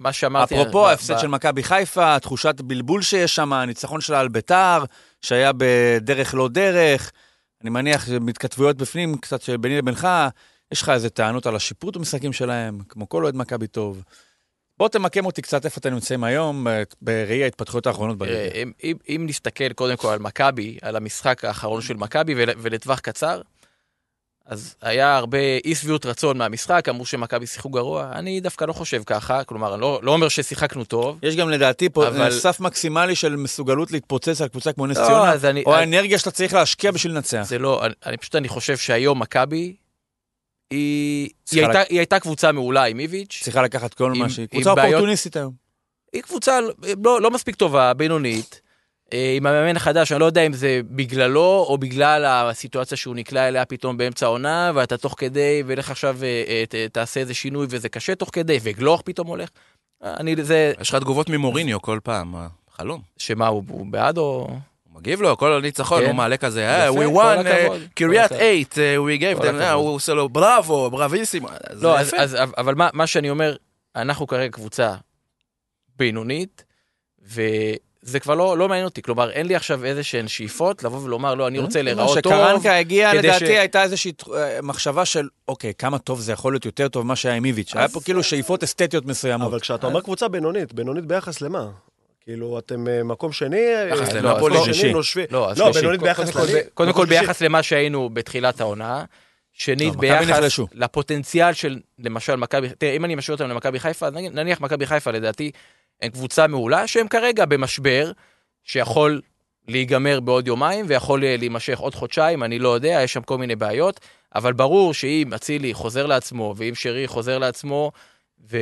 מה שאמרתי... אפרופו ההפסד ב- של מכבי חיפה, תחושת בלבול שיש שם, הניצחון שלה על ביתר, שהיה בדרך לא דרך, אני מניח שמתכתבויות בפנים, קצת שביני לבינך, יש לך איזה טענות על השיפוט במשחקים שלהם, כמו כל אוהד מכבי טוב. בוא תמקם אותי קצת איפה אתם נמצאים היום, אה, בראי ההתפתחויות האחרונות תראה, בליגה. אם- אם- אם נסתכל קודם כל על מכבי, על המשחק האחרון של מכבי ול- ולטווח קצר, אז היה הרבה אי שביעות רצון מהמשחק, אמרו שמכבי שיחקו גרוע, אני דווקא לא חושב ככה, כלומר, אני לא לא אומר ששיחקנו טוב. יש גם לדעתי פה אבל- סף מקסימלי של מסוגלות להתפוצץ על קבוצה כמו נס לא, ציונה, או אני- האנרגיה שאתה צריך להשקיע בשביל לנצח. זה לא, אני, אני פשוט, אני חושב שהיום מכבי, היא, היא, הייתה, היא הייתה קבוצה מעולה עם איביץ', צריכה לקחת כל עם- מה שהיא. קבוצה אופורטוניסטית היום. היא קבוצה לא, לא מספיק טובה, בינונית. אה, עם המאמן החדש, אני לא יודע אם זה בגללו או בגלל הסיטואציה שהוא נקלע אליה פתאום באמצע העונה, ואתה תוך כדי, ולך עכשיו אה, אה, ת- תעשה איזה שינוי וזה קשה תוך כדי, וגלוך פתאום הולך. אני, זה, יש לך תגובות ממוריניו כל פעם, חלום. שמה, הוא, הוא בעד או... מגיב לו, כל ניצחון, כן. הוא מעלה כזה, אה, we won, uh, קריית כל 8, uh, we gave them. אה, הוא עושה לו בראבו, בראביסימו. זה לא, אבל מה, מה שאני אומר, אנחנו כרגע קבוצה בינונית, וזה כבר לא, לא מעניין אותי. כלומר, אין לי עכשיו איזה שהן שאיפות לבוא ולומר, לא, אני רוצה להיראות טוב. כשקרנקה הגיע, לדעתי ש- הייתה איזושהי אה, מחשבה של, אוקיי, כמה טוב זה יכול להיות יותר טוב ממה שהיה עם איביץ'. היה פה כאילו שאיפות אסתטיות מסוימות. אבל כשאתה אומר קבוצה בינונית, בינונית ביחס למה? כאילו, אתם אה, מקום שני, אה, לנפולי, מקום שלישי. שני, נושפים. לא, לא. בינונית קודם ביחס כל- לליגה. קודם כל. ביחס למה שהיינו בתחילת העונה. שנית, לא, ביחס. לפוטנציאל של, למשל, מכבי, תראה, אם אני משאיר אותם למכבי חיפה, נניח מכבי חיפה, לדעתי, הם קבוצה מעולה, שהם כרגע במשבר, שיכול להיגמר בעוד יומיים, ויכול אה, להימשך עוד חודשיים, אני לא יודע, יש שם כל מיני בעיות, אבל ברור שאם אצילי חוזר לעצמו, ואם שרי חוזר לעצמו, ו-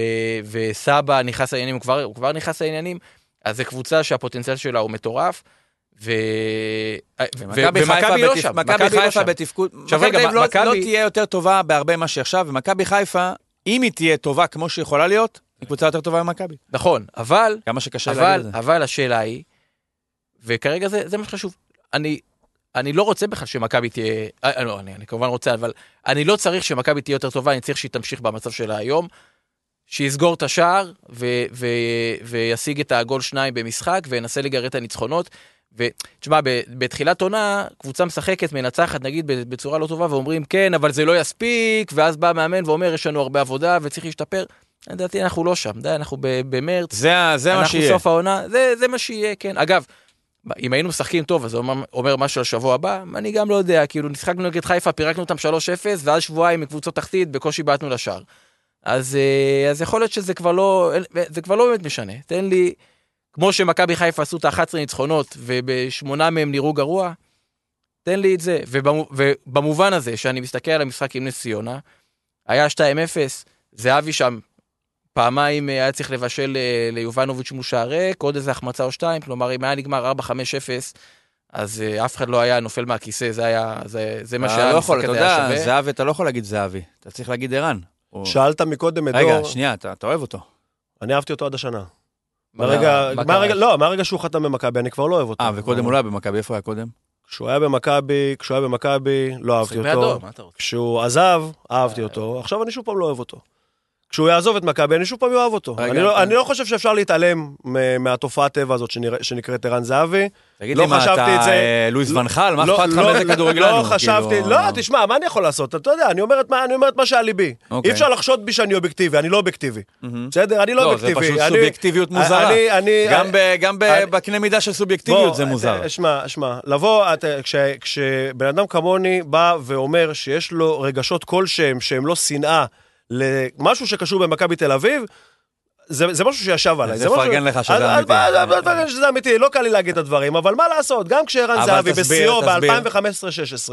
וסבא נכנס לעניינים, הוא כבר, הוא כבר נכנס לעניינים, אז זו קבוצה שהפוטנציאל שלה הוא מטורף, ו... ומכבי ומכבי חיפה לא שם, מכבי לא חיפה. בתפקוד, מכבי תל אביב לא- לא תהיה יותר טובה בהרבה ממה שעכשיו, ומכבי חיפה, אם היא תהיה טובה כמו שהיא יכולה להיות, היא קבוצה יותר טובה ממכבי. נכון, אבל, כמה שקשה להגיד אבל, את זה. אבל השאלה היא, וכרגע זה, זה מה שחשוב, אני, אני לא רוצה בכלל שמכבי תהיה, אה, לא, אני, אני כמובן רוצה, אבל אני לא צריך שמכבי תהיה יותר טובה, אני צריך שהיא תמשיך במצב שלה היום, שיסגור את השער ו, ו, וישיג את הגול שניים במשחק וינסה לגרד את הניצחונות. ותשמע, בתחילת עונה, קבוצה משחקת, מנצחת נגיד בצורה לא טובה, ואומרים כן, אבל זה לא יספיק, ואז בא מאמן ואומר, יש לנו הרבה עבודה וצריך להשתפר. לדעתי אנחנו לא שם, די, אנחנו במרץ, זה זה מה אנחנו שיהיה. סוף העונה, זה, זה מה שיהיה, כן. אגב, אם היינו משחקים טוב, אז זה אומר, אומר משהו על שבוע הבא, אני גם לא יודע, כאילו, נשחקנו נגד חיפה, פירקנו אותם 3-0, ואז שבועיים מקבוצות תחתית, בקושי בעטנו לשער. אז, אה, אז יכול להיות שזה כבר לא, זה כבר לא באמת משנה. תן לי, כמו שמכבי חיפה עשו את ה-11 ניצחונות, ובשמונה מהם נראו גרוע, תן לי את זה. ובמו, ובמובן הזה, שאני מסתכל על המשחק עם נס ציונה, היה 2-0, זהבי שם פעמיים אה, היה צריך לבשל אה, ליובנוביץ' מול שער ריק, עוד איזה החמצה או שתיים, כלומר אם היה נגמר 4-5-0, אז אף אחד לא היה נופל מהכיסא, זה היה, זה, זה מה אתה שהיה, לא יכול, המשחק אתה הזה היה יודע, שווה. זהבי, אתה לא יכול להגיד זהבי, אתה צריך להגיד ערן. הוא- שאלת מקודם את רגע, דור, שנייה, אתה אתה אוהב אותו. אני אהבתי אותו עד השנה. מה- מהרגע, מה מהרגע? לא, מהרגע שהוא חתם במכבי, אני כבר לא אוהב אותו. אה, וקודם הוא לא היה במכבי, איפה היה קודם? כשהוא היה במכבי, כשהוא היה במכבי, לא אהבתי אותו. באדום, מה אתה רוצה? כשהוא עזב, אה, אהבתי אותו. עכשיו אני שוב פעם לא אוהב אותו. כשהוא יעזוב את מכבי, אני שוב פעם אוהב אותו. אני לא- אתה- אני לא חושב שאפשר להתעלם מהתופעת טבע הזאת שנרא- שנקראת ערן זהבי. תגיד לא לי, מה, חשבתי אתה את זה. אה, לואיס לא- ונחל? מה לא- אכפת לך לא- מאיזה כדורגלן הוא? לא חשבתי, כאילו, לא, תשמע, מה אני יכול לעשות? אתה יודע, אני אומר את מה- מה שעל ליבי. אוקיי. אי אפשר לחשוד בי שאני אובייקטיבי, אני לא אובייקטיבי. בסדר? אני לא לא, זה אובייקטיבי. פשוט סובייקטיביות מוזרה. גם בקנה מידה של סובייקטיביות זה מוזר. אה, שמע, שמע, לבוא, כשבן אדם כמוני בא ואומר שיש לו רגשות כלשהם שהם לא שנאה למשהו שקשור במכבי תל אביב, זה, זה משהו שישב עליי. זה מפרגן לך שזה אמיתי. מה, אז מפרגן שזה אמיתי, לא קל לי להגיד את הדברים, אבל מה לעשות, גם כשערן זהבי בשיאו תסביר. ב-2015-2016,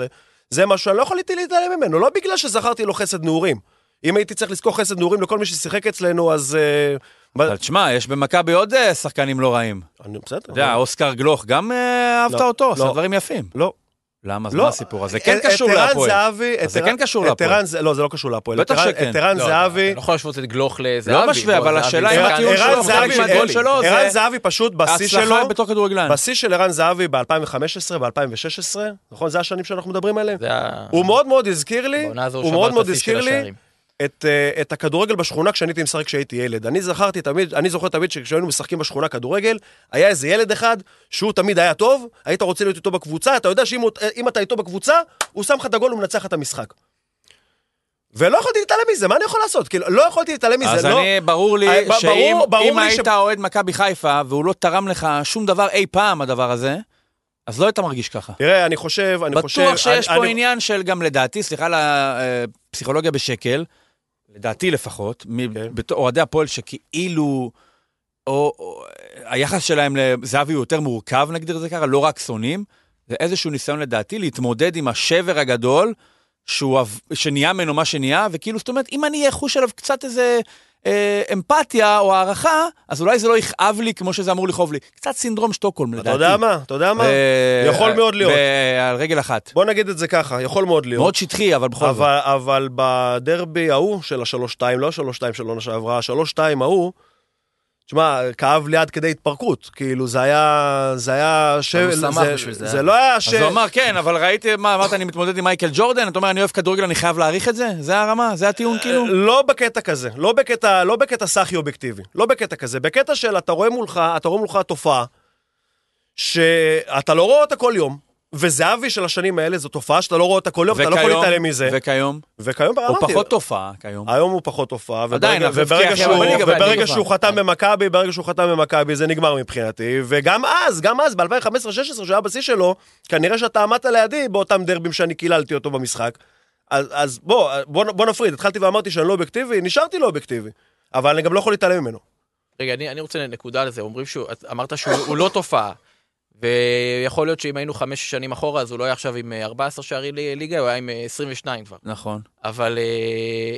זה משהו שאני לא יכול איתי להתעלם ממנו, לא בגלל שזכרתי לו חסד נעורים. אם הייתי צריך לזכור חסד נעורים לכל מי ששיחק אצלנו, אז... אה, אבל תשמע, יש במכבי עוד אה, שחקנים לא רעים. אני- בסדר. אתה יודע, אוסקר גלוך, גם אה, אהבת לא, אותו, עשה לא. דברים יפים. לא. למה? לא. מה הסיפור הזה? כן קשור להפועל. זהבי, זה כן קשור להפועל. לא, זה לא קשור להפועל. בטח שכן. את ערן לא, זהבי... לא יכול להשוות את גלוך לזהבי. משווה, בוא, אבל השאלה אם הטיעון שלו, זהבי- חלק מהטיעון שלו זה ערן זהבי פשוט בשיא שלו, הצלחה בתור כדורגלן. בשיא של ערן זהבי ב-2015, ב-2016, נכון? זה השנים שאנחנו מדברים עליהם? זה ה- הוא מאוד מאוד הזכיר לי, הוא מאוד מאוד הזכיר לי. את, אה, את הכדורגל בשכונה כשאני הייתי משחק כשהייתי ילד. אני זכרתי תמיד, אני זוכר תמיד שכשהיינו משחקים בשכונה כדורגל, היה איזה ילד אחד שהוא תמיד היה טוב, היית רוצה להיות איתו בקבוצה, אתה יודע שאם אתה איתו בקבוצה, הוא שם לך את הגול, הוא מנצח את המשחק. ולא יכולתי להתעלם מזה, מה אני יכול לעשות? כאילו, לא יכולתי להתעלם מזה, אז לא... אני, ברור לי אה, ב- שאם ברור- ברור אם לי היית ש- אוהד מכבי חיפה והוא לא תרם לך שום דבר אי פעם, הדבר הזה, אז לא היית מרגיש ככה. תראה, אני חושב, אני חושב... בטוח שיש אני- פה אני- עניין של גם לדעתי, סליחה על הפסיכולוגיה בשקל, לדעתי לפחות, כן. אוהדי הפועל שכאילו, או, או היחס שלהם לזהבי הוא יותר מורכב, נגדיר את זה ככה, לא רק שונאים, זה איזשהו ניסיון לדעתי להתמודד עם השבר הגדול שהוא, שנהיה ממנו מה שנהיה, וכאילו, זאת אומרת, אם אני אחוש עליו קצת איזה... אה, אמפתיה או הערכה, אז אולי זה לא יכאב לי כמו שזה אמור לכאוב לי. קצת סינדרום שטוקהולם, אתה לדעתי. יודע מה? אתה יודע מה? אה, יכול מאוד להיות. ב- על רגל אחת. בוא נגיד את זה ככה, יכול מאוד להיות. מאוד שטחי, אבל בכל זאת. אבל, אבל בדרבי ההוא של השלוש-שתיים, לא השלוש-שתיים של עונה שעברה, השלוש-שתיים ההוא, תשמע, כאב לי עד כדי התפרקות. כאילו, זה היה... זה היה... ש... הוא שמח בשביל זה. זה לא היה ש... אז הוא אמר, כן, אבל ראיתי, מה, אמרת, אני מתמודד עם מייקל ג'ורדן? אתה אומר, אני אוהב כדורגל, אני חייב להעריך את זה? זה הרמה? זה הטיעון כאילו? לא בקטע כזה, לא בקטע, לא בקטע סאחי אובייקטיבי, לא בקטע כזה, בקטע של אתה רואה מולך, אתה רואה מולך תופעה שאתה לא רואה אותה כל יום, וזהבי של השנים האלה זו תופעה שאתה לא רואה אותה כל יום, אתה לא יכול להתעלם מזה. וכיום? וכיום, הוא פחות תופעה כיום. היום הוא פחות תופעה, וברגע, שהוא. חתם במכבי, ברגע שהוא חתם במכבי זה נגמר מבחינתי, וגם אז, גם אז, ב-2015-2016, שהוא היה בשיא שלו, כנראה שאתה עמדת לידי באותם דרבים שאני קיללתי אותו במשחק. אז, אז בוא, בוא, בוא נפריד, התחלתי ואמרתי שאני לא אובייקטיבי, נשארתי לא אובייקטיבי, אבל אני גם לא יכול להתעלם ממנו. רגע, אני, אני רוצה נקודה לזה, אומרים שהוא, אמרת שהוא הוא לא תופעה. ויכול להיות שאם היינו חמש שנים אחורה, אז הוא לא היה עכשיו עם אה, 14 שערי ל- ליגה, הוא היה עם אה, 22 כבר. נכון. אבל אה,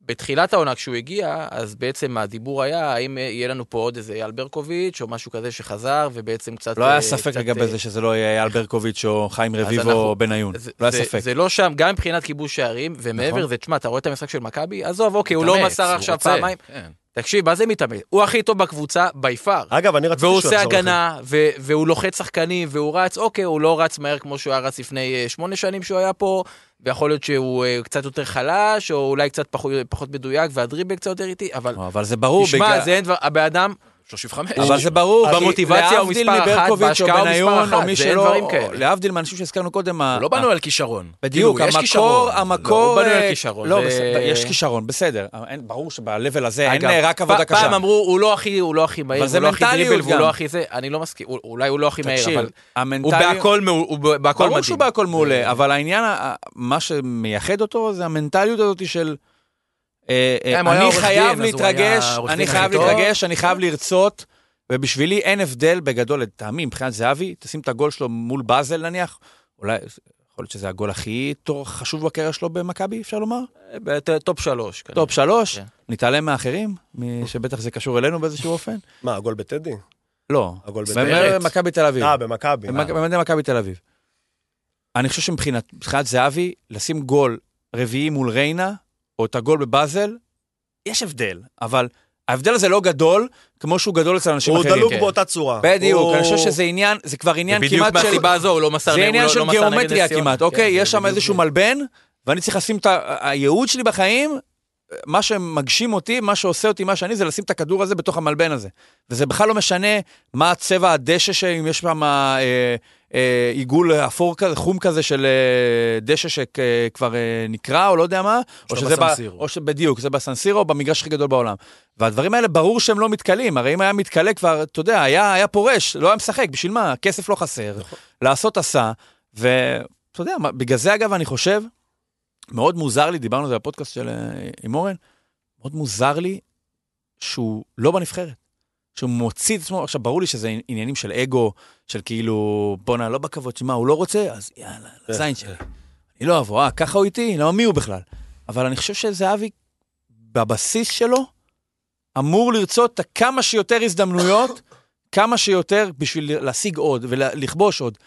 בתחילת העונה כשהוא הגיע, אז בעצם הדיבור היה, האם אה, יהיה לנו פה עוד איזה אייל ברקוביץ' או משהו כזה שחזר, ובעצם קצת... לא היה אה, ספק קצת, לגבי אה, זה שזה לא יהיה אייל ברקוביץ' או חיים רביבו אנחנו- או בניון. זה, לא היה זה, ספק. זה לא שם, גם מבחינת כיבוש שערים, ומעבר נכון. לזה, תשמע, אתה רואה את המשחק של מכבי? עזוב, אוקיי, הוא לא מסר עכשיו פעמיים. תקשיב, מה זה מתאמץ? הוא הכי טוב בקבוצה, בי פאר. אגב, אני רציתי והוא שהוא עושה יחזור לכם. הגנה, ו- והוא לוחץ שחקנים, והוא רץ, אוקיי, הוא לא רץ מהר כמו שהוא היה רץ לפני אה, שמונה שנים שהוא היה פה, ויכול להיות שהוא אה, קצת יותר חלש, או אולי קצת פחות, פחות מדויק, והדריבל קצת יותר איטי, אבל אבל זה ברור. תשמע, בגלל- זה אין דבר, הבן אדם, 35. אבל זה ברור, במוטיבציה הוא מספר אחת, בהשקעה הוא מספר אחת, זה אין שלא, דברים כאלה. להבדיל מאנשים שהזכרנו קודם, ה- לא בנו על כישרון. בדיוק, כאילו, יש המקור, כישרון. המקור... לא, הוא בנוי על כישרון, לא, זה- בסדר, יש כישרון, בסדר. ברור שב-level הזה אין אגב, רק עבודה פ- פעם קשה. אמרו, הוא לא הכי, הוא לא הכי מהיר, הוא לא הכי דריבל, והוא גם. לא הכי זה, אני לא מסכים, הוא- אולי הוא לא הכי מהיר, אבל הוא. בהכל מעול- הוא בהכל מדהים. ברור שהוא בהכל מעולה, אבל העניין, מה שמייחד אותו זה המנטליות הזאת של... אני עורך חייב דין, אז הוא היה להתרגש, אני חייב. להתרגש, אני חייב לרצות, ובשבילי אין הבדל בגדול, לטעמי, מבחינת זהבי, תשים את הגול שלו מול באזל נניח, אולי, יכול להיות שזה הגול הכי תור- חשוב בקריירה שלו במכבי, אפשר לומר? בת- טופ שלוש. טופ שלוש, כן. נתעלם מאחרים, שבטח זה קשור אלינו באיזשהו אופן? מה, הגול בטדי? לא, הגול באמת? במכבי תל אביב. אה, במכבי. במכ- במדי מכבי תל אביב. אני חושב שמבחינת מבחינת זהבי, לשים גול רביעי מול ריינה, או את הגול בבאזל, יש הבדל, אבל ההבדל הזה לא גדול, כמו שהוא גדול אצל אנשים הוא אחרים. דלוק כן. באותה צורה. בדיוק, הוא- אני חושב שזה עניין, זה כבר עניין בדיוק כמעט של... מהסיבה הזו, הוא לא מסר זה נגד- עניין הוא של לא גיאומטריה. כמעט, כן, אוקיי? זה יש שם בדיוק איזשהו זה. מלבן, ואני צריך לשים את ה... הייעוד שלי בחיים, מה שמגשים אותי, מה שעושה אותי מה שאני, זה לשים את הכדור הזה בתוך המלבן הזה. וזה בכלל לא משנה מה צבע הדשא, שאם יש שם אה, עיגול אפור כזה, חום כזה של אה, דשא שכבר אה, נקרע, או לא יודע מה, או שזה... בסנסירו. או שבדיוק, זה בסנסירו, במגרש הכי גדול בעולם. והדברים האלה, ברור שהם לא מתכלים. הרי אם היה מתכלה כבר, אתה יודע, היה, היה פורש, לא היה משחק, בשביל מה? כסף לא חסר, לעשות עשה, ואתה יודע, בגלל זה, אגב, אני חושב, מאוד מוזר לי, דיברנו על זה בפודקאסט של אה, עם אורן, מאוד מוזר לי שהוא לא בנבחרת. שהוא מוציא את עצמו, עכשיו ברור לי שזה עניינים של אגו, של כאילו, בואנה, לא בכבוד, שמה, הוא לא רוצה, אז יאללה, זין שלי. אני לא אבוא, אה, ככה הוא איתי? לא, מי הוא בכלל? אבל אני חושב שזהבי, בבסיס שלו, אמור לרצות את כמה שיותר הזדמנויות, כמה שיותר בשביל להשיג עוד ולכבוש עוד.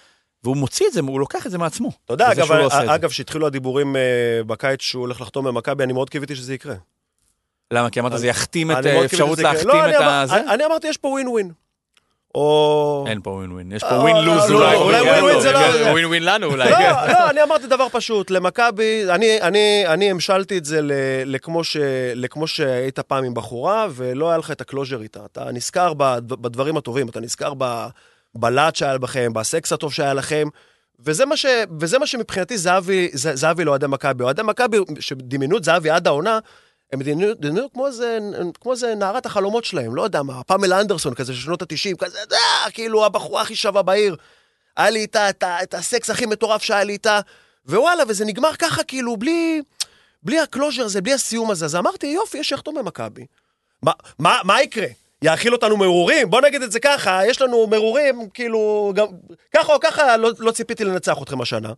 והוא מוציא את זה, הוא לוקח את זה מעצמו. אתה יודע, אגב, לא זה. אגב, כשהתחילו הדיבורים אה, בקיץ שהוא הולך לחתום במכבי, אני מאוד קיוויתי שזה יקרה. למה? כי אמרת, זה יחתים את האפשרות לא, אני את אמר- הזה? אני- אני אמרתי, יש פה ווין ווין. או... אין פה ווין ווין, יש אה, פה win lose לא, אולי. אולי כן, ווין ווין זה לא- כן. ווין ווין לנו אולי. לא, לא, אני אמרתי דבר פשוט, למכבי, אני, אני, אני המשלתי את זה ל- לכמו, ש, לכמו שהיית פעם עם בחורה, ולא היה לך את ה closure איתה. אתה נזכר בד- בדברים הטובים, אתה נזכר ב- בלהט שהיה בכם, בסקס הטוב שהיה לכם, וזה מה, ש, וזה מה שמבחינתי זהבי, זהבי לאוהדי מכבי. אוהדי מכבי, שדמיינו את זהבי עד העונה, הם דמיינו כמו איזה, כמו איזה נערת החלומות שלהם, לא יודע מה, פמלה אנדרסון כזה של שנות ה-90, כזה, אה, כאילו הבחורה הכי שווה בעיר. היה לי איתה את, את הסקס הכי מטורף שהיה לי איתה, ווואלה, וזה נגמר ככה, כאילו, בלי, בלי ה closure הזה, בלי הסיום הזה. אז אמרתי, יופי, יש שיחתום במכבי. מה, מה, מה יקרה? יאכיל אותנו מרורים? בוא נגיד את זה ככה, יש לנו מרורים, כאילו, גם, ככה או ככה, לא, לא ציפיתי לנצח אתכם השנה.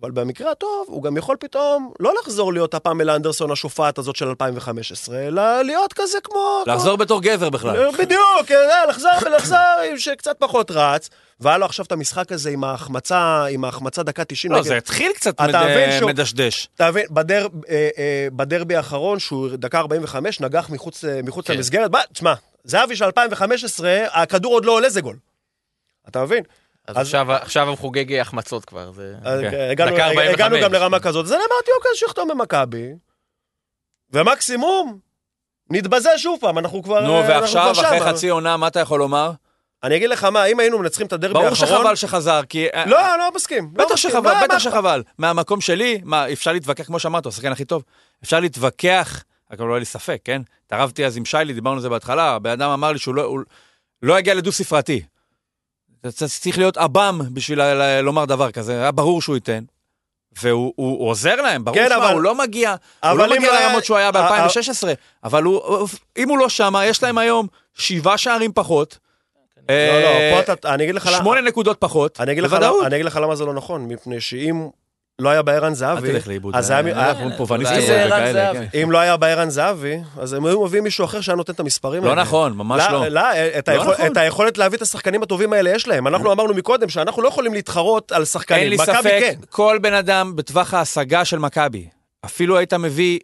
אבל במקרה הטוב, הוא גם יכול פתאום לא לחזור להיות הפעמלה אנדרסון השופעת הזאת של 2015, אלא להיות כזה כמו... לחזור בתור גבר בכלל. בדיוק, אה, לחזור ולחזור, שקצת פחות רץ. והיה לו עכשיו את המשחק הזה עם ההחמצה, עם ההחמצה דקה 90 לא, נגד... זה התחיל קצת מד- שהוא- מדשדש. אתה מבין, בדר, אה, אה, בדרבי האחרון, שהוא דקה 45, נגח מחוץ, אה, מחוץ כן. למסגרת. תשמע, זהבי של 2015, הכדור עוד לא עולה, זה גול. אתה מבין? אז אז- עכשיו- עכשיו הוא חוגג החמצות כבר. זה- אז, כן. אה, הגענו, דקה הגענו 45. גם לרמה כזאת. אז אני אמרתי, אוקיי, שיחתום במכבי, ומקסימום, נתבזה שוב פעם, אנחנו כבר נו, אה, ועכשיו, כבר אחרי שמה. חצי עונה, מה אתה יכול לומר? אני אגיד לך מה, אם היינו מנצחים את הדרבי ברור האחרון... שחבל שחזר, כי... לא, לא מסכים. לא בטח מסכים. שחבל, מה- בטח מה- שחבל. מהמקום שלי, מה, אפשר להתווכח, כמו שאמרת, הוא השחקן הכי טוב. אפשר להתווכח, רק לא היה לי ספק, כן? התערבתי אז עם שיילי, דיברנו על זה בהתחלה, הבן אדם אמר לי שהוא לא- הוא לא יגיע לדו-ספרתי. אתה צריך להיות עב"ם בשביל לומר דבר כזה, היה ברור שהוא ייתן. והוא הוא- הוא עוזר להם, ברור כן, שמה, אבל- הוא לא מגיע, הוא לא מגיע היה- לרמות שהוא היה אה, ב-2016, אבל הוא, אם הוא לא שמה, יש להם היום שבעה שערים פחות, לא, אה, לא, פה אתה... אני אגיד לך למה... שמונה נקודות פחות, בוודאות. אני אגיד לך למה זה לא נכון, מפני שאם לא היה בערן אל זהבי, תלך לאיבוד. אז אה, היה- אנחנו פובניסטים ערן וכאלה. כן. אם לא היה בערן זהבי, אז הם היו מביאים מישהו אחר שהיה נותן את המספרים לא האלה. נכון, ממש לא. לא, את לא נכון. את היכולת להביא את השחקנים הטובים האלה יש להם. אנחנו אמרנו מקודם שאנחנו לא יכולים להתחרות על אין שחקנים. לי מכבי ספק, כן. כל בן אדם בטווח ההשגה של מכבי, אפילו היית מביא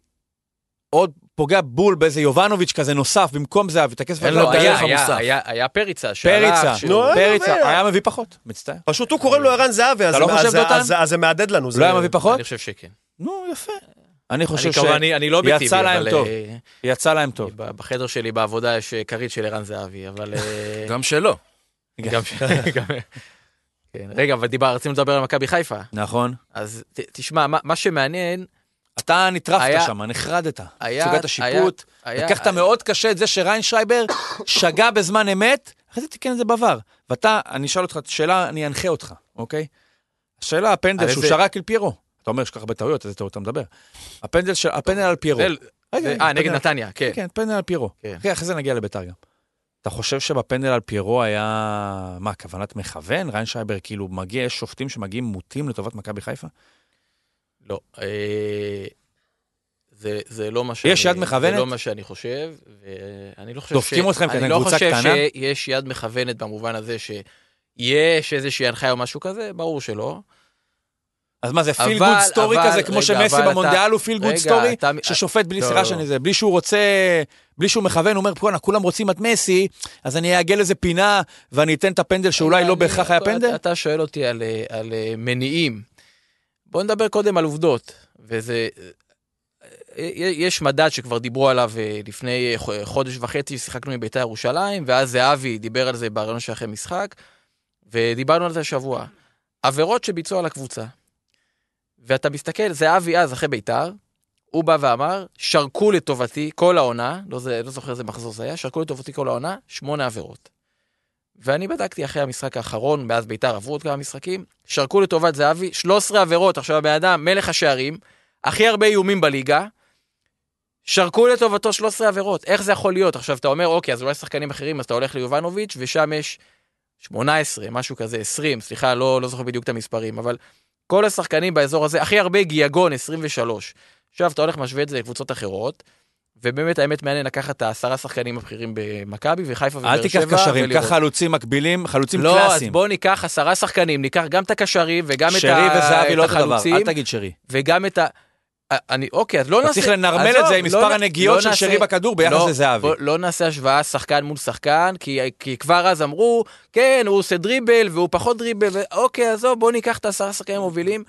עוד פוגע בול באיזה יובנוביץ' כזה נוסף, במקום זה, ואת הכסף הזה נותן היה- היה-. היה- היה פריצה שהלך, פריצה, שהוא- אני פריצה, מבין. היה מביא פחות, מצטער. פשוט הוא קוראים לו ערן זהבי, אז לא זה- אז- דותן? אז- אז זה מהדהד לנו. זה- לא היה מביא פחות? אני חושב שכן. נו, יפה. אני חושב אני כמובן, אני- אני לא אובייקטיבי, יצא להם אבל, טוב. אה, שיצא להם טוב. בחדר שלי בעבודה יש אה, כרית של ערן זהבי, אבל... אה, גם שלו. גם... גם- כן, רגע, אבל דיבר, רצינו לדבר על מכבי חיפה. נכון. אז ת- תשמע, מה- מה שמעניין, אתה נטרפת היה- שם, נחרדת. היה- סוגת השיפוט, היה- לקחת היה- מאוד קשה את זה שריינשרייבר שגה בזמן אמת, אחרי זה תיקן את זה בעבר. ואתה, אני אשאל אותך שאלה, אני אנחה אותך, אוקיי? השאלה, הפנדל שהוא איזה- שרק אל פיירו. אתה אומר שיש כל כך הרבה טעויות, איזה טעויות אתה מדבר. הפנדל של- הפנדל על פיירו. זה- זה- אה, נגד פנדל- נתניה, כן. כן, פנדל על פיירו. כן. אחרי אחרי זה נגיע לביתר גם. אתה חושב שבפנדל על פיירו היה, מה, כוונת מכוון? רוני רייך כאילו מגיע, יש שופטים שמגיעים מוטים לטובת מכבי חיפה? לא. אה, זה, זה לא מה שאני... יש יד מכוונת? זה לא מה שאני חושב, ואני לא חושב דופקים אתכם כי אני אתם לא קבוצה חושב קטנה? שיש יד מכוונת במובן הזה שיש איזושהי הנחיה או משהו כזה, ברור שלא. אז מה זה feel good story כזה, כמו שמסי במונדיאל הוא feel good story, ששופט בלי, לא, לא. שאני זה, בלי שהוא רוצה, בלי שהוא מכוון, הוא אומר, בואנה, כולם רוצים את מסי, אז אני אעגל איזה פינה, ואני אתן את הפנדל שאולי לא אני- בהכרח היה פנדל? אתה שואל אותי על, אה, על אה, מניעים. בוא נדבר קודם על עובדות. וזה... אה, יש מדד שכבר דיברו עליו אה, לפני אה, חודש וחצי, שיחקנו עם בית"ר ירושלים, ואז זהבי דיבר על זה בראיון שאחרי משחק, ודיברנו על זה השבוע. עבירות שביצעו על הקבוצה. ואתה מסתכל, זהבי אז, אחרי בית"ר, הוא בא ואמר, שרקו לטובתי כל העונה, לא, זה, לא זוכר איזה מחזור זה היה, שרקו לטובתי כל העונה, שמונה עבירות. ואני בדקתי אחרי המשחק האחרון, מאז ביתר עברו עוד כמה משחקים, שרקו לטובת זהבי, 13 עבירות, עכשיו הבן אדם, מלך השערים, הכי הרבה איומים בליגה, שרקו לטובתו 13 עבירות, איך זה יכול להיות? עכשיו אתה אומר, אוקיי, אז אולי שחקנים אחרים, אז אתה הולך ליובנוביץ', ושם יש 18, משהו כזה, 20, סליחה, לא, לא זוכר בדיוק את המספרים, אבל כל השחקנים באזור הזה, הכי הרבה גיאגון, 23. עכשיו אתה הולך משווה את זה לקבוצות אחרות, ובאמת האמת מעניין לקחת את העשרה שחקנים הבכירים במכבי וחיפה ובאר אל שבע. תיקח קשרים. קח חלוצים מקבילים, חלוצים לא, אז קלאסיים. בואו ניקח עשרה שחקנים, ניקח גם את הקשרים וגם את, ה... וזהבי לא אותו דבר, אל תגיד שרי. וגם את ה... א- אני, אוקיי, אז לא נעשה... צריך לנרמל את זה עם לא מספר הנגיעות לא של נעשה- שרי בכדור ביחס לא, לזהבי. בוא, לא נעשה השוואה שחקן מול שחקן, כי, כי כבר אז אמרו, כן, הוא עושה דריבל והוא פחות דריבל, ואוקיי, עזוב, בוא ניקח את העשרה שחקנים המובילים.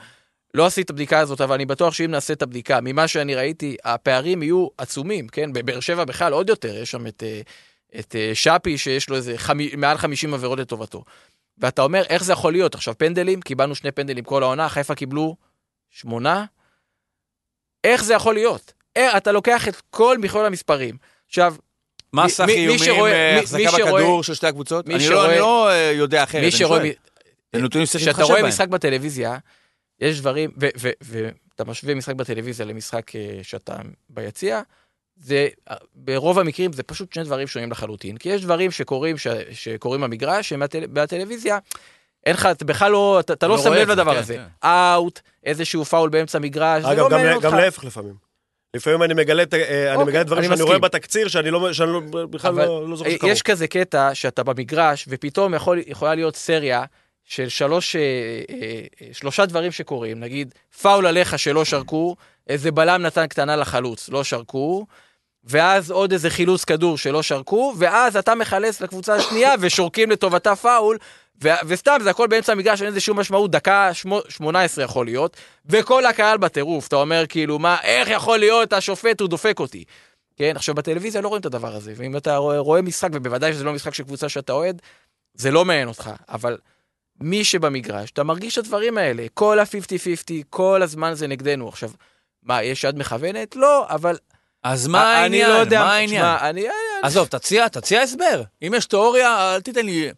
לא עשיתי את הבדיקה הזאת, אבל אני בטוח שאם נעשה את הבדיקה, ממה שאני ראיתי, הפערים יהיו עצומים, כן? בבאר שבע בכלל עוד יותר, יש שם את, אה, את אה, שפי, שיש לו איזה חמי, מעל 50 עבירות לטובתו. ואתה אומר, איך זה יכול להיות? עכשיו, פנדלים, קיבלנו שני פנדלים כל העונה, חיפה קיבלו שמונה. איך זה יכול להיות? אה, אתה לוקח את כל מכלול המספרים. עכשיו, מסך מי- מי איומים, החזקה בכדור של שתי הקבוצות? מי אני שרואה- לא- אני לא יודע אחרת, מי שרואה... זה נתונים שצריך כשאתה רואה. משחק בטלוויזיה, יש דברים, ו- ו- ואתה משווה משחק בטלוויזיה למשחק אה, שאתה ביציע, זה, אה, ברוב המקרים זה פשוט שני דברים שונים לחלוטין, כי יש דברים שקורים, ש- שקורים במגרש, שבטלוויזיה, אין לך, אתה בכלל לא, אתה, אתה לא לא שם לב לדבר כן, הזה. כן. אאוט, איזשהו פאול באמצע מגרש, זה אגב, לא גם, מעניין גם אותך. להפך לפעמים. לפעמים אני מגלה, אה, אני אוקיי, מגלה דברים אני שאני מסכים. רואה בתקציר, שאני לא, שאני לא, בכלל לא, לא זוכר שקרו. יש כזה קטע שאתה במגרש, ופתאום יכול, יכולה להיות סריה של שלוש, אה, אה, שלושה דברים שקורים, נגיד פאול עליך שלא שרקו, איזה בלם נתן קטנה לחלוץ, לא שרקו, ואז עוד איזה חילוץ כדור שלא שרקו, ואז אתה מחלץ לקבוצה השנייה ושורקים לטובתה פאול, ו- וסתם זה הכל באמצע המגרש, אין לזה שום משמעות, דקה שמו- 18 יכול להיות, וכל הקהל בטירוף, אתה אומר כאילו, מה, איך יכול להיות, השופט הוא דופק אותי. כן, עכשיו בטלוויזיה לא רואים את הדבר הזה, ואם אתה רואה, רואה משחק, ובוודאי שזה לא משחק של קבוצה שאתה אוהד, זה לא מעניין אותך, אבל מי שבמגרש, אתה מרגיש את הדברים האלה, כל ה-50-50, כל הזמן זה נגדנו. עכשיו, מה, יש יד מכוונת? לא, אבל... אז מה אני העניין? לא יודע, מה העניין? תשמע, אני... עזוב, תציע, תציע הסבר. אם יש תיאוריה, אל תיתן לי,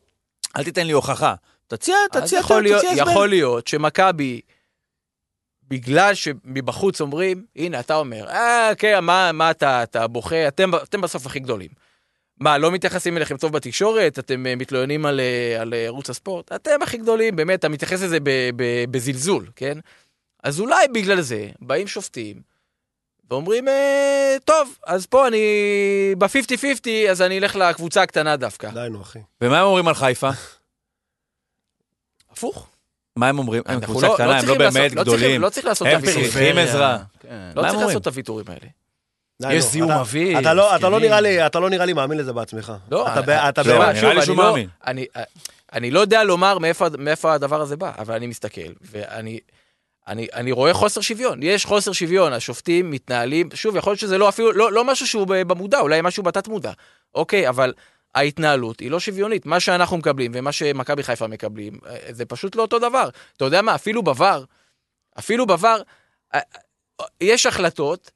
אל תיתן לי הוכחה. תציע, תציע, יכול להיות, תציע הסבר. יכול להיות שמכבי, בגלל שמבחוץ אומרים, הנה, אתה אומר, אה, כן, מה, מה אתה, אתה בוכה, אתם, אתם בסוף הכי גדולים. מה, לא מתייחסים אליכם טוב בתקשורת? אתם אה, מתלוננים על, אה, על אה, ערוץ הספורט? אתם הכי גדולים, באמת, אתה מתייחס לזה ב- ב- בזלזול, כן? אז אולי בגלל זה באים שופטים ואומרים, אה, טוב, אז פה אני ב-50-50, אז אני אלך לקבוצה הקטנה דווקא. די, נו, אחי. ומה הם אומרים על חיפה? הפוך. מה הם אומרים? הם קבוצה קטנה, הם לא צריכים באמת לא צריכים- גדולים. לא צריך לעשות הם את הוויתורים. צריכים עזרה. כן. לא מה הם צריך אומרים? לעשות את הוויתורים האלה. יש נו. זיהום אתה- אוויר, אתה לא- אתה לא זקנים. נראה לי- אתה לא נראה לי מאמין לזה בעצמך. לא, אתה לא, באמת- נראה לי שוב, שהוא אני לא- מאמין. אני, לא יודע לומר מאיפה, הדבר הזה בא, אבל אני מסתכל, ואני אני, אני רואה חוסר שוויון. יש חוסר שוויון, השופטים מתנהלים, שוב, יכול להיות שזה לא אפילו, לא, לא משהו שהוא במודע, אולי משהו בתת מודע. אוקיי, אבל ההתנהלות היא לא שוויונית. מה שאנחנו מקבלים ומה שמכבי חיפה מקבלים, אה, זה פשוט לא אותו דבר. אתה יודע מה, אפילו בVAR, אפילו בVAR, אה, אה, יש החלטות,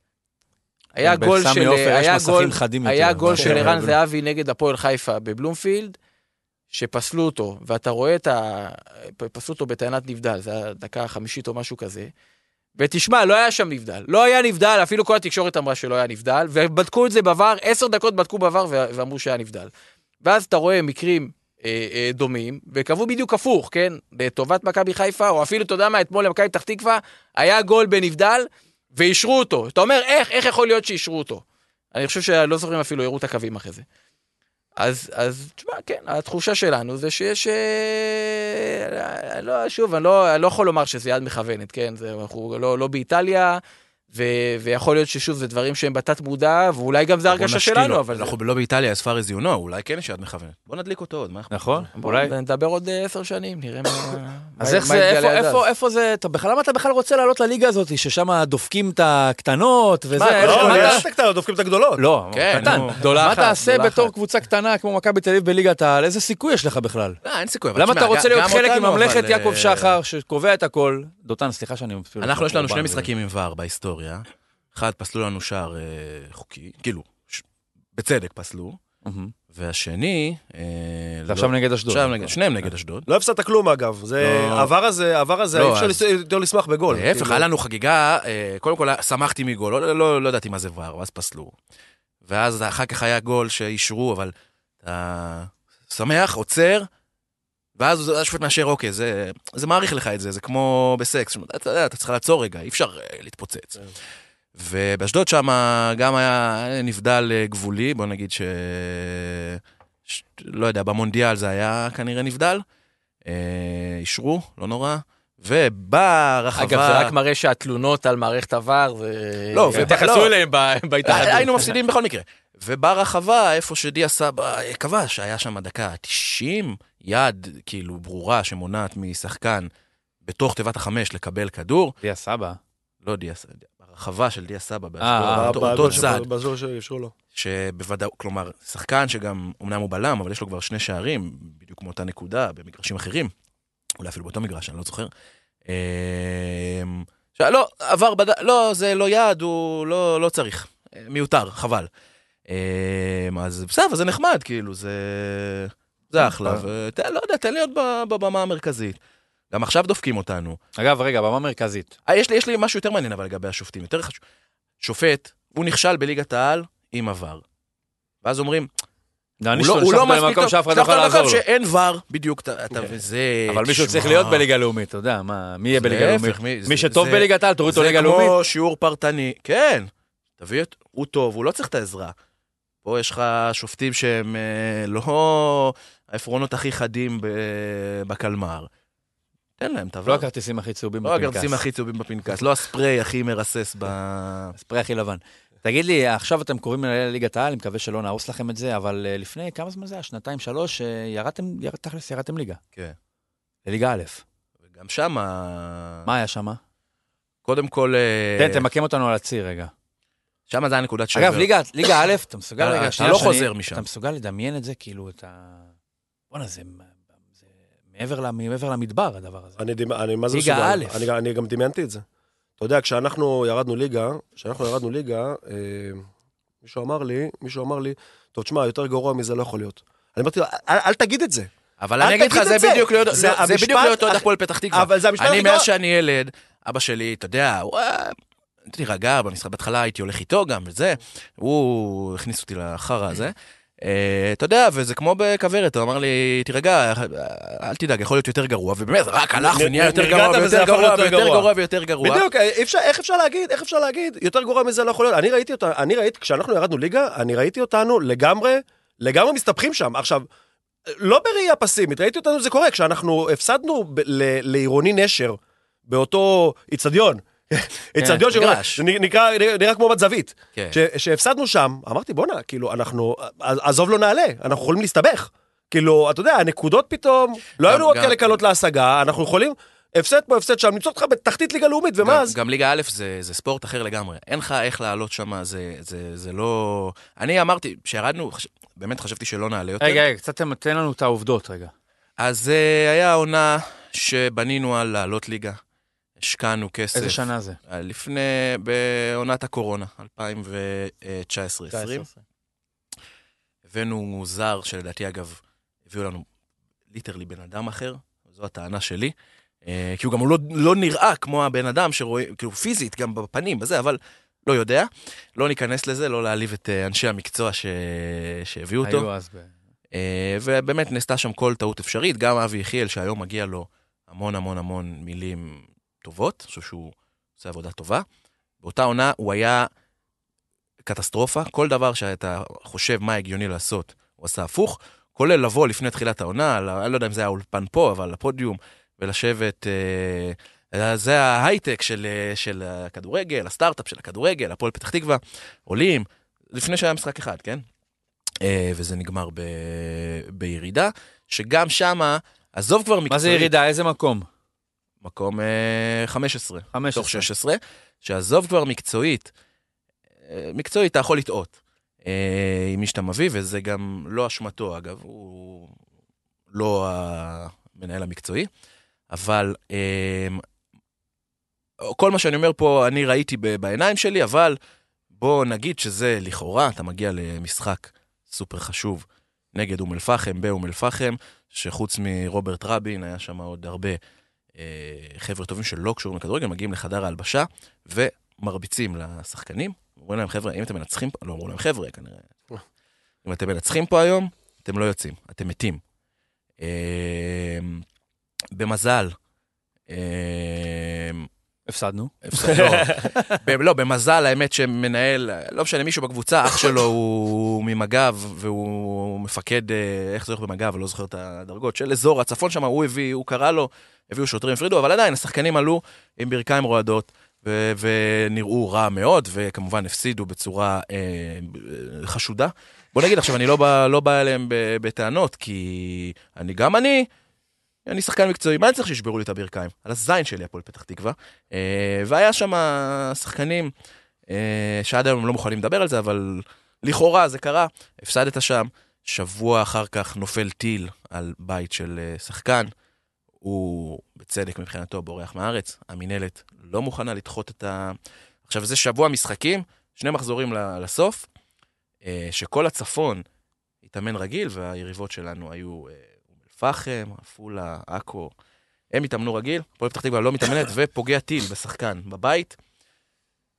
היה גול של, עופר יש היה מסכים גול, חדים היה יותר, גול אבל- של ערן כן, זהבי נגד הפועל חיפה בבלומפילד, שפסלו אותו, ואתה רואה את ה... פסלו אותו בטענת נבדל, זה היה דקה חמישית או משהו כזה. ותשמע, לא היה שם נבדל. לא היה נבדל, אפילו כל התקשורת אמרה שלא היה נבדל, ובדקו את זה בעבר, עשר דקות בדקו בעבר ואמרו שהיה נבדל. ואז אתה רואה מקרים אה, אה, דומים, וקבעו בדיוק הפוך, כן? לטובת מכבי חיפה, או אפילו, אתה יודע מה, אתמול למכבי פתח תקווה, היה גול בנבדל, ואישרו אותו. אתה אומר, איך, איך יכול להיות שאישרו אותו? אני חושב שלא זוכרים אפילו, הראו את הקווים אחרי זה. אז, אז תשמע, כן, התחושה שלנו זה שיש... אה, לא, שוב, אני לא, אני לא יכול לומר שזה יד מכוונת, כן? זה, אנחנו לא, לא באיטליה, ו, ויכול להיות ששוב, זה דברים שהם בתת מודע, ואולי גם זה בוא הרגשה שלנו, לו. אבל... זה- אנחנו לא באיטליה, as far as you know, אולי כן יש יד מכוונת. בוא נדליק אותו עוד, מה? נכון? בוא, אולי. נדבר עוד אה, עשר שנים, נראה מה... אז מה- איך מה זה, איפה, אז. איפה, איפה זה, אתה בכלל, למה אתה בכלל רוצה לעלות לליגה הזאת, ששם דופקים את הקטנות וזה, מה, לא, מה יש אתה- את הקטנות, דופקים את הגדולות. לא, כן, קטן. גדולה מה אחת, תעשה גדולה בתור. קבוצה קטנה כמו מכבי תל אביב בליגת העל? איזה סיכוי יש לך בכלל? לא, אין סיכוי. אבל למה תשמע, אתה רוצה גם- להיות חלק אותנו, מממלכת אבל, יעקב שחר, שקובע את הכל? דותן, סליחה שאני אפילו... אנחנו, יש לנו שני קורבן, משחקים עם ור בהיסטוריה. אחד, פסלו לנו שער אה, חוקי, כאילו, ש- בצדק פסלו. מהמם. והשני... אה, זה לא- עכשיו נגד אשדוד. עכשיו נגד, שניהם נגד אשדוד. לא הפסדת כלום אגב, זה לא. עבר הזה, עבר הזה, לא, אי אפשר אז- יותר לשמוח בגול. להפך, כאילו. היה לנו חגיגה, אה, קודם כל שמחתי מגול, לא, לא, לא ידעתי מה זה ור, ואז פסלו. ואז אחר כך היה גול שאישרו, אבל אתה שמח, עוצר, ואז השופט מאשר, אוקיי, זה, זה מעריך לך את זה, זה כמו בסקס, אתה יודע, אתה צריך לעצור רגע, אי אפשר אה, להתפוצץ. כן. ובאשדוד שם גם היה נבדל אה, גבולי, בוא נגיד ש... ש... לא יודע, במונדיאל זה היה כנראה נבדל. אה, אישרו, לא נורא. וברחבה... אגב, זה רק מראה שהתלונות על מערכת עבר, זה... לא, ו- התייחסו לא. אליהם בהתאחדות. היינו מפסידים בכל מקרה. וברחבה, איפה שדיה סבא כבש, היה שם דקה 90, יד כאילו ברורה שמונעת משחקן בתוך תיבת החמש לקבל כדור. דיה סבא. לא דיה סבא, ברחבה של דיה סבא אה, באשדוד, אותו- בגול אותו של- צד. בגול שאישרו לו. שבוודאות, כלומר, שחקן שגם, אמנם הוא בלם, אבל יש לו כבר שני שערים, בדיוק מאותה נקודה, במגרשים אחרים, אולי אפילו באותו מגרש, אני לא זוכר. אמ, שלא, עבר בד... לא, זה לא יעד, הוא לא, לא צריך. אה, מיותר, חבל. אמ, אז בסדר, זה נחמד, כאילו, זה, זה אחלה. ותן, לא יודע, תן להיות בבמה המרכזית. גם עכשיו דופקים אותנו. אגב, רגע, במה מרכזית. אה, יש לי, יש לי משהו יותר מעניין אבל לגבי השופטים, יותר חשוב. שופט, הוא נכשל בליגת העל עם עבר. ואז אומרים, הוא לא, הוא לא אותו מספיק טוב, שאף אחד לא יכול לעזור לו. שאין ור, בדיוק, אתה, אתה וזה... אבל מישהו צריך להיות בליגה לאומית, אתה יודע, מה, מי יהיה בליגה לאומית? מי- זה- שטוב זה- בליגת העל, תוריד אותו ליגה זה לאומית. כמו שיעור פרטני, כן, תביא את... הוא טוב, הוא לא צריך את העזרה. פה יש לך שופטים שהם אה, לא העפרונות הכי חדים בקלמר. תן להם את לא. הכרטיסים הכי צהובים לא בפנקס. הכרטיסים הכי צהובים בפנקס, לא הספרי הכי מרסס ב... הספרי הכי לבן. תגיד לי, עכשיו אתם קוראים לליגת העל, אני מקווה שלא נהרוס לכם את זה, אבל אה, לפני כמה זמן זה היה? שנתיים, שלוש, אה, ירדתם, ירד- תכלס ירדתם ליגה. כן. לליגה א'. וגם שם... מה היה שם? קודם כל... תן, תמקם אותנו על הציר רגע. שם זה היה נקודת שבר. אגב, ליגה- ליגה א', אתה מסוגל רגע, אתה לא חוזר משם. אתה מסוגל לדמיין את זה, כאילו, את ה... בואנה, זה זה מעבר למדבר, הדבר הזה. אני, אני מה זה ליגה מסוגל? א'. אני, גם- אני גם דמיינתי את זה. אתה יודע, כשאנחנו ירדנו ליגה, כשאנחנו ירדנו ליגה, אה, מישהו אמר לי, מישהו אמר לי, טוב, תשמע, יותר גרוע מזה לא יכול להיות. אני אמרתי לו, אל, אל תגיד את זה. אבל אני אגיד לך, זה. בדיוק להיות זה זה זה המשפט בדיוק להיות אוהד הכי- הפועל פתח תקווה. אבל זה המשפט אני הכי מאז גרוע. שאני ילד, אבא שלי, אתה יודע. תירגע, במשחק בהתחלה הייתי הולך איתו גם וזה, הוא הכניס אותי לחרא הזה. אה, אתה יודע, וזה כמו בכוורת, הוא אמר לי, תירגע, אל תדאג, יכול להיות יותר גרוע, ובאמת, רק הלך ונהיה יותר גרוע ויותר גרוע ויותר גרוע. ויותר גרוע. בדיוק, איך אפשר להגיד, איך אפשר להגיד, יותר גרוע מזה לא יכול להיות. אני ראיתי אותה, אני ראיתי, כשאנחנו ירדנו ליגה, אני ראיתי אותנו לגמרי, לגמרי מסתבכים שם. עכשיו, לא בראייה פסימית, ראיתי אותנו, זה קורה, כשאנחנו הפסדנו לעירוני נשר, באותו איצטדיון, איצטדיון שקורה, מגרש. זה נקרא, נראה כמו בת זווית. כן. ש- שהפסדנו שם, אמרתי, בואנה, כאילו, אנחנו, עז- עזוב לא נעלה, אנחנו יכולים להסתבך. כאילו, אתה יודע, הנקודות פתאום, לא היו עוד כאלה קלות להשגה, אנחנו יכולים, הפסד פה, הפסד שם, למצוא אותך בתחתית ליגה לאומית, ומה גם- אז? גם ליגה א' זה, זה ספורט אחר לגמרי. אין לך איך לעלות שם, זה, זה, זה לא... אני אמרתי, כשירדנו, חש... באמת חשבתי שלא נעלה יותר. רגע, רגע, קצת תן- תן לנו את העובדות רגע. אז uh, היה עונה שבנינו על לעלות ליגה. השקענו כסף. איזה שנה זה? אה, לפני, בעונת הקורונה, 2019-2020. הבאנו זר, שלדעתי אגב, הביאו לנו ליטרלי בן אדם אחר, זו הטענה שלי. אה, כי הוא גם לא, לא נראה כמו הבן אדם שרואים, כאילו פיזית, גם בפנים, בזה, אבל לא יודע. לא ניכנס לזה, לא להעליב את אה, אנשי המקצוע ש... שהביאו אותו. היו אז ב... ובאמת נעשתה שם כל טעות אפשרית, גם אבי יחיאל, שהיום מגיע לו המון המון המון מילים טובות, אני חושב שהוא עושה עבודה טובה. באותה עונה הוא היה קטסטרופה, כל דבר שאתה חושב מה הגיוני לעשות, הוא עשה הפוך, כולל לבוא לפני תחילת העונה, אני לא יודע אם זה היה אולפן פה, אבל לפודיום, ולשבת... אה, זה ההייטק של, אה, של הכדורגל, הסטארט-אפ של הכדורגל, הפועל פתח תקווה, עולים, לפני שהיה משחק אחד, כן? אה, וזה נגמר ב, בירידה, שגם שמה, עזוב כבר מקצועית. מה זה ירידה? איזה מקום? מקום אה, 15. 15. מתוך 16, שעזוב כבר מקצועית, אה, מקצועית אתה יכול לטעות אה, עם מי שאתה מביא, וזה גם לא אשמתו, אגב, הוא לא המנהל המקצועי, אבל אה, כל מה שאני אומר פה, אני ראיתי בעיניים שלי, אבל בוא נגיד שזה לכאורה, אתה מגיע למשחק סופר חשוב נגד אום אל-פחם, באום אל-פחם, שחוץ מרוברט רבין, היה שם עוד הרבה חבר'ה טובים שלא קשורים לכדורגל, מגיעים לחדר ההלבשה ומרביצים לשחקנים. אומרים להם, חבר'ה, אם אתם מנצחים פה, לא אמרו להם, חבר'ה, כנראה. אם אתם מנצחים פה היום, אתם לא יוצאים, אתם מתים. אה, במזל, הפסדנו. הפסד- לא, לא, במזל, האמת שמנהל, לא משנה, מישהו בקבוצה, אח שלו הוא ממג"ב, והוא מפקד, אה, איך זה הולך במג"ב, לא זוכר את הדרגות, של אזור הצפון שם, הוא הביא, הוא קרא לו, הביאו שוטרים, הפרידו, אבל עדיין, השחקנים עלו עם ברכיים רועדות, ו- ונראו רע מאוד, וכמובן הפסידו בצורה אה, חשודה. בוא נגיד, עכשיו, אני לא בא, לא בא אליהם בטענות, כי אני, גם אני, אני שחקן מקצועי, מה אני צריך שישברו לי את הברכיים? על הזין שלי, הפועל פתח תקווה. אה, והיה שם שחקנים אה, שעד היום הם לא מוכנים לדבר על זה, אבל לכאורה זה קרה, הפסדת שם, שבוע אחר כך נופל טיל על בית של אה, שחקן, הוא בצדק מבחינתו בורח מהארץ, המינהלת לא מוכנה לדחות את ה... עכשיו זה שבוע משחקים, שני מחזורים לסוף, שכל הצפון התאמן רגיל, והיריבות שלנו היו אל-פחם, עפולה, עכו, הם התאמנו רגיל, הפועל פתח תקווה לא מתאמנת, ופוגע טיל בשחקן בבית.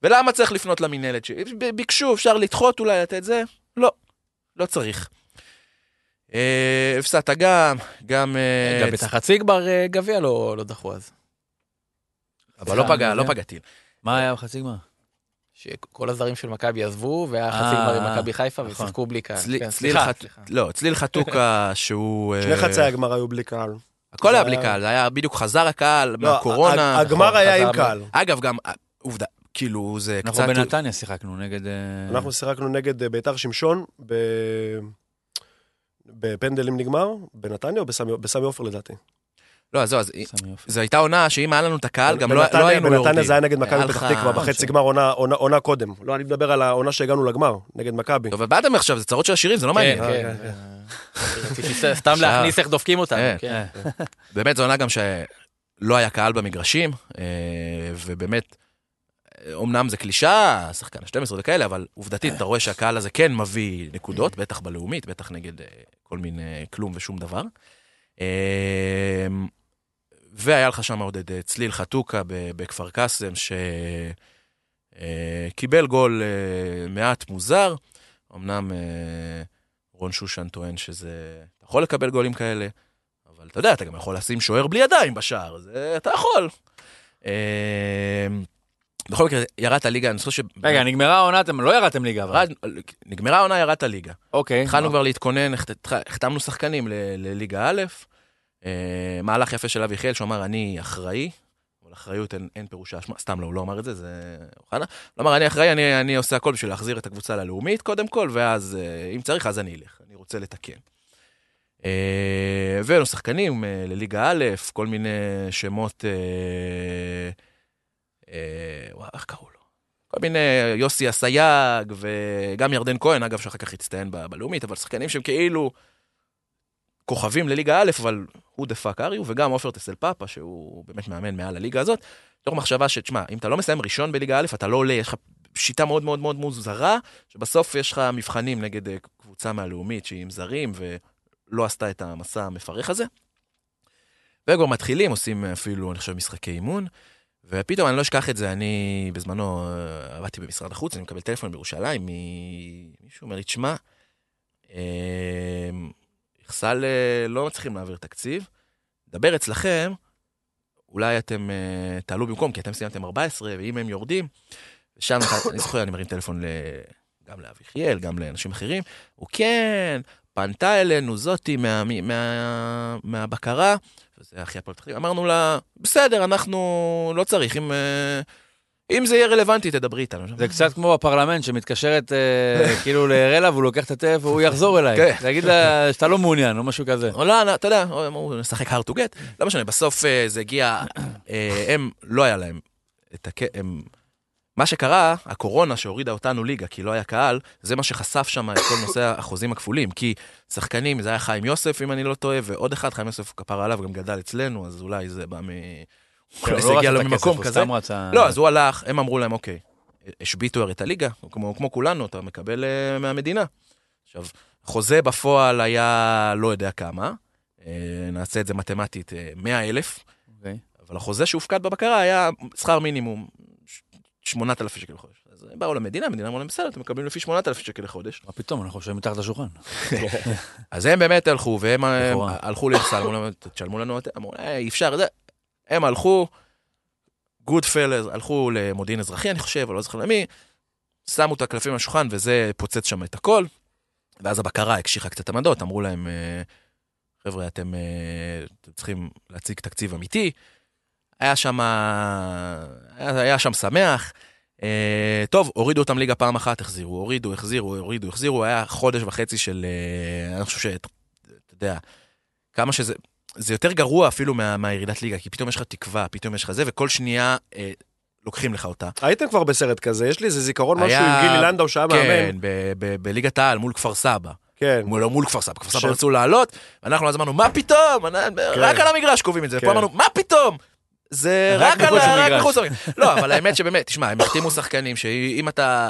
ולמה צריך לפנות למינהלת? ביקשו, אפשר לדחות אולי, לתת זה? לא, לא צריך. אה, הפסדת גם, גם... אה, גם את החצי גמר אה, גביע לא לא דחו אז. אבל לא פגע, לא. פגע טיל. מה היה בחצי גמר? שכל הזרים של מכבי עזבו, והיה חצי אה, גמר עם מכבי חיפה, נכון. ושיחקו בלי קהל. כן, סליחה. לא, צליל חתוקה שהוא... אה, שני חצאי הגמר היו בלי קהל. הכל היה בלי קהל, זה היה בדיוק חזר הקהל לא, מהקורונה. הג- הגמר נכון, היה עם קהל. אגב, גם, אה, עובדה, כאילו זה אנחנו קצת... בנתניה שיחקנו נגד... אה, אנחנו שיחקנו נגד אה, ביתר שמשון, ב... בפנדלים נגמר, בנתניה או בסמי עופר לדעתי. לא, אז זהו, אז. זו הייתה עונה שאם היה לנו את הקהל, גם לא לא היינו יורדים. בנתניה זה היה נגד מכבי פתח תקווה, בחצי גמר עונה- קודם. לא, אני מדבר על העונה שהגענו לגמר, נגד מכבי. טוב, אבל באתם עכשיו, זה צרות של השירים, זה לא מעניין. כן, אה, כן. סתם. להכניס איך דופקים אותנו. כן. כן. באמת זו עונה גם שלא היה קהל במגרשים, אה, ובאמת, אומנם זה קלישאה, שחקן ה-12 וכאלה, אבל עובדתית, אתה רואה שהקהל הזה כן מביא נקודות, בטח בלאומית, בטח נגד אה, כל מיני כלום ושום דבר. והיה לך שם עוד את אה, צליל חתוקה בכפר קאסם, שקיבל גול אה, מעט מוזר. אמנם אה, רון שושן טוען שזה... אתה יכול לקבל גולים כאלה, אבל אתה יודע, אתה גם יכול לשים שוער בלי ידיים בשער, זה אתה יכול. אה, בכל מקרה, ירדת ליגה, אני חושב ש... רגע, נגמרה העונה, אתם לא ירדתם ליגה, אבל. נגמרה העונה, ירדת ליגה. אוקיי. התחלנו כבר להתכונן, החת- החתמנו שחקנים לליגה א', אה, מהלך יפה של אבי חיאל, שהוא אמר, אני אחראי, אבל אחריות אין, אין פירושה אשמה, סתם לא, הוא לא אמר את זה, זה אוחנה. הוא אמר, אני אחראי, אני, אני עושה הכל בשביל להחזיר את הקבוצה ללאומית קודם כל, ואז, אה, אם צריך, אז אני אלך, אני רוצה לתקן. אה, הבאנו שחקנים אה, לליגה א', כל מיני שמות, אה, אה, איך קראו לו? כל מיני, יוסי אסייג, וגם ירדן כהן, אגב, שאחר כך הצטיין בלאומית, אבל שחקנים שהם כאילו כוכבים לליגה א', אבל הוא דה פאק אריו, וגם עופר טסל פאפה, שהוא באמת מאמן מעל הליגה הזאת, תוך מחשבה שתשמע, אם אתה לא מסיים ראשון בליגה א', אתה לא עולה, יש לך שיטה מאוד מאוד מאוד מוזרה, שבסוף יש לך מבחנים נגד אה, קבוצה מהלאומית שהיא עם זרים, ולא עשתה את המסע המפרך הזה. וכבר מתחילים, עושים אפילו, אני חושב, משחקי אימון, ופתאום אני לא אשכח את זה, אני בזמנו אה, עבדתי במשרד החוץ, אני מקבל טלפון בירושלים, מישהו אומר לי, תשמע, אה, לא מצליחים להעביר תקציב, דבר אצלכם, אולי אתם אה, תעלו במקום, כי אתם סיימתם 14, ואם הם יורדים, ושם, אני זוכר, אני מרים טלפון ל... גם לאבי חיאל, גם לאנשים אחרים, הוא כן, פנתה אלינו זאתי מה, מה, מהבקרה, וזה אחי הפועל פתח אמרנו לה, בסדר, אנחנו לא צריך, אם, אה, אם זה יהיה רלוונטי, תדברי איתנו. זה קצת כמו בפרלמנט שמתקשרת אה, כאילו לאראלה והוא לוקח את הטלפון והוא יחזור אליי. כן. להגיד לה שאתה לא מעוניין או משהו כזה. או לא, לא, אתה יודע, אמרו, נשחק hard to get, לא משנה, בסוף אה, זה הגיע, אה, הם, לא היה להם את הכ... מה שקרה, הקורונה שהורידה אותנו ליגה, כי לא היה קהל, זה מה שחשף שם את כל נושא החוזים הכפולים. כי שחקנים, זה היה חיים יוסף, אם אני לא טועה, ועוד אחד, חיים יוסף כפרה עליו, גם גדל אצלנו, אז אולי זה בא מ... כן, אולי הוא זה לא הגיע לו את הכסף, ממקום הוא כזה. סתם רצה... לא, אז הוא הלך, הם אמרו להם, אוקיי, השביתו הרי את הליגה, כמו, כולנו, אתה מקבל uh, מהמדינה. עכשיו, חוזה בפועל היה לא יודע כמה, uh, נעשה את זה מתמטית, uh, 100 אלף, אוקיי. אבל החוזה שהופקד בבקרה היה שכר מינימום, ש- 8,000 שקל לחודש. אז הם באו למדינה, המדינה אמרו להם, בסדר, אתם מקבלים לפי 8,000 שקל לחודש. מה פתאום, אנחנו יושבים מתחת לשולחן. אז הם באמת הלכו, והם אה. הלכו לאכסל, אמרו להם, תשלמו לנו, אתם." אמרו, "אה, אי אפשר, זה. הם הלכו, גוד פלס, הלכו למודיעין אזרחי, אני חושב, או לא זוכר למי, שמו את הקלפים על השולחן, וזה פוצץ שם את הכל. ואז הבקרה הקשיחה קצת עמדות, אמרו להם, אה, חבר'ה, אתם, אה, אתם צריכים להציג תקציב אמיתי. היה שם, היה, היה שם שמח. אה, טוב, הורידו אותם ליגה פעם אחת, החזירו, הורידו, החזירו, הורידו, החזירו, היה חודש וחצי של, אה, אני חושב ש... אתה יודע, כמה שזה... זה יותר גרוע אפילו מה, מהירידת ליגה, כי פתאום יש לך תקווה, פתאום יש לך זה, וכל שנייה אה, לוקחים לך אותה. הייתם כבר בסרט כזה, יש לי איזה זיכרון משהו היה- עם גילי לנדאו שהיה כן, מאמן. ב- בליגת העל מול כפר סבא. כן. מול, לא מול כפר סבא, כפר ש- סבא רצו לעלות, ואנחנו אז אמרנו, מה פתאום? אנ- רק על המגרש קובעים את זה. כן. ופה אמרנו, מה פתאום? זה רק רק על מחוץ למגרש. לא, אבל האמת שבאמת, תשמע, הם החתימו שחקנים שאם אתה...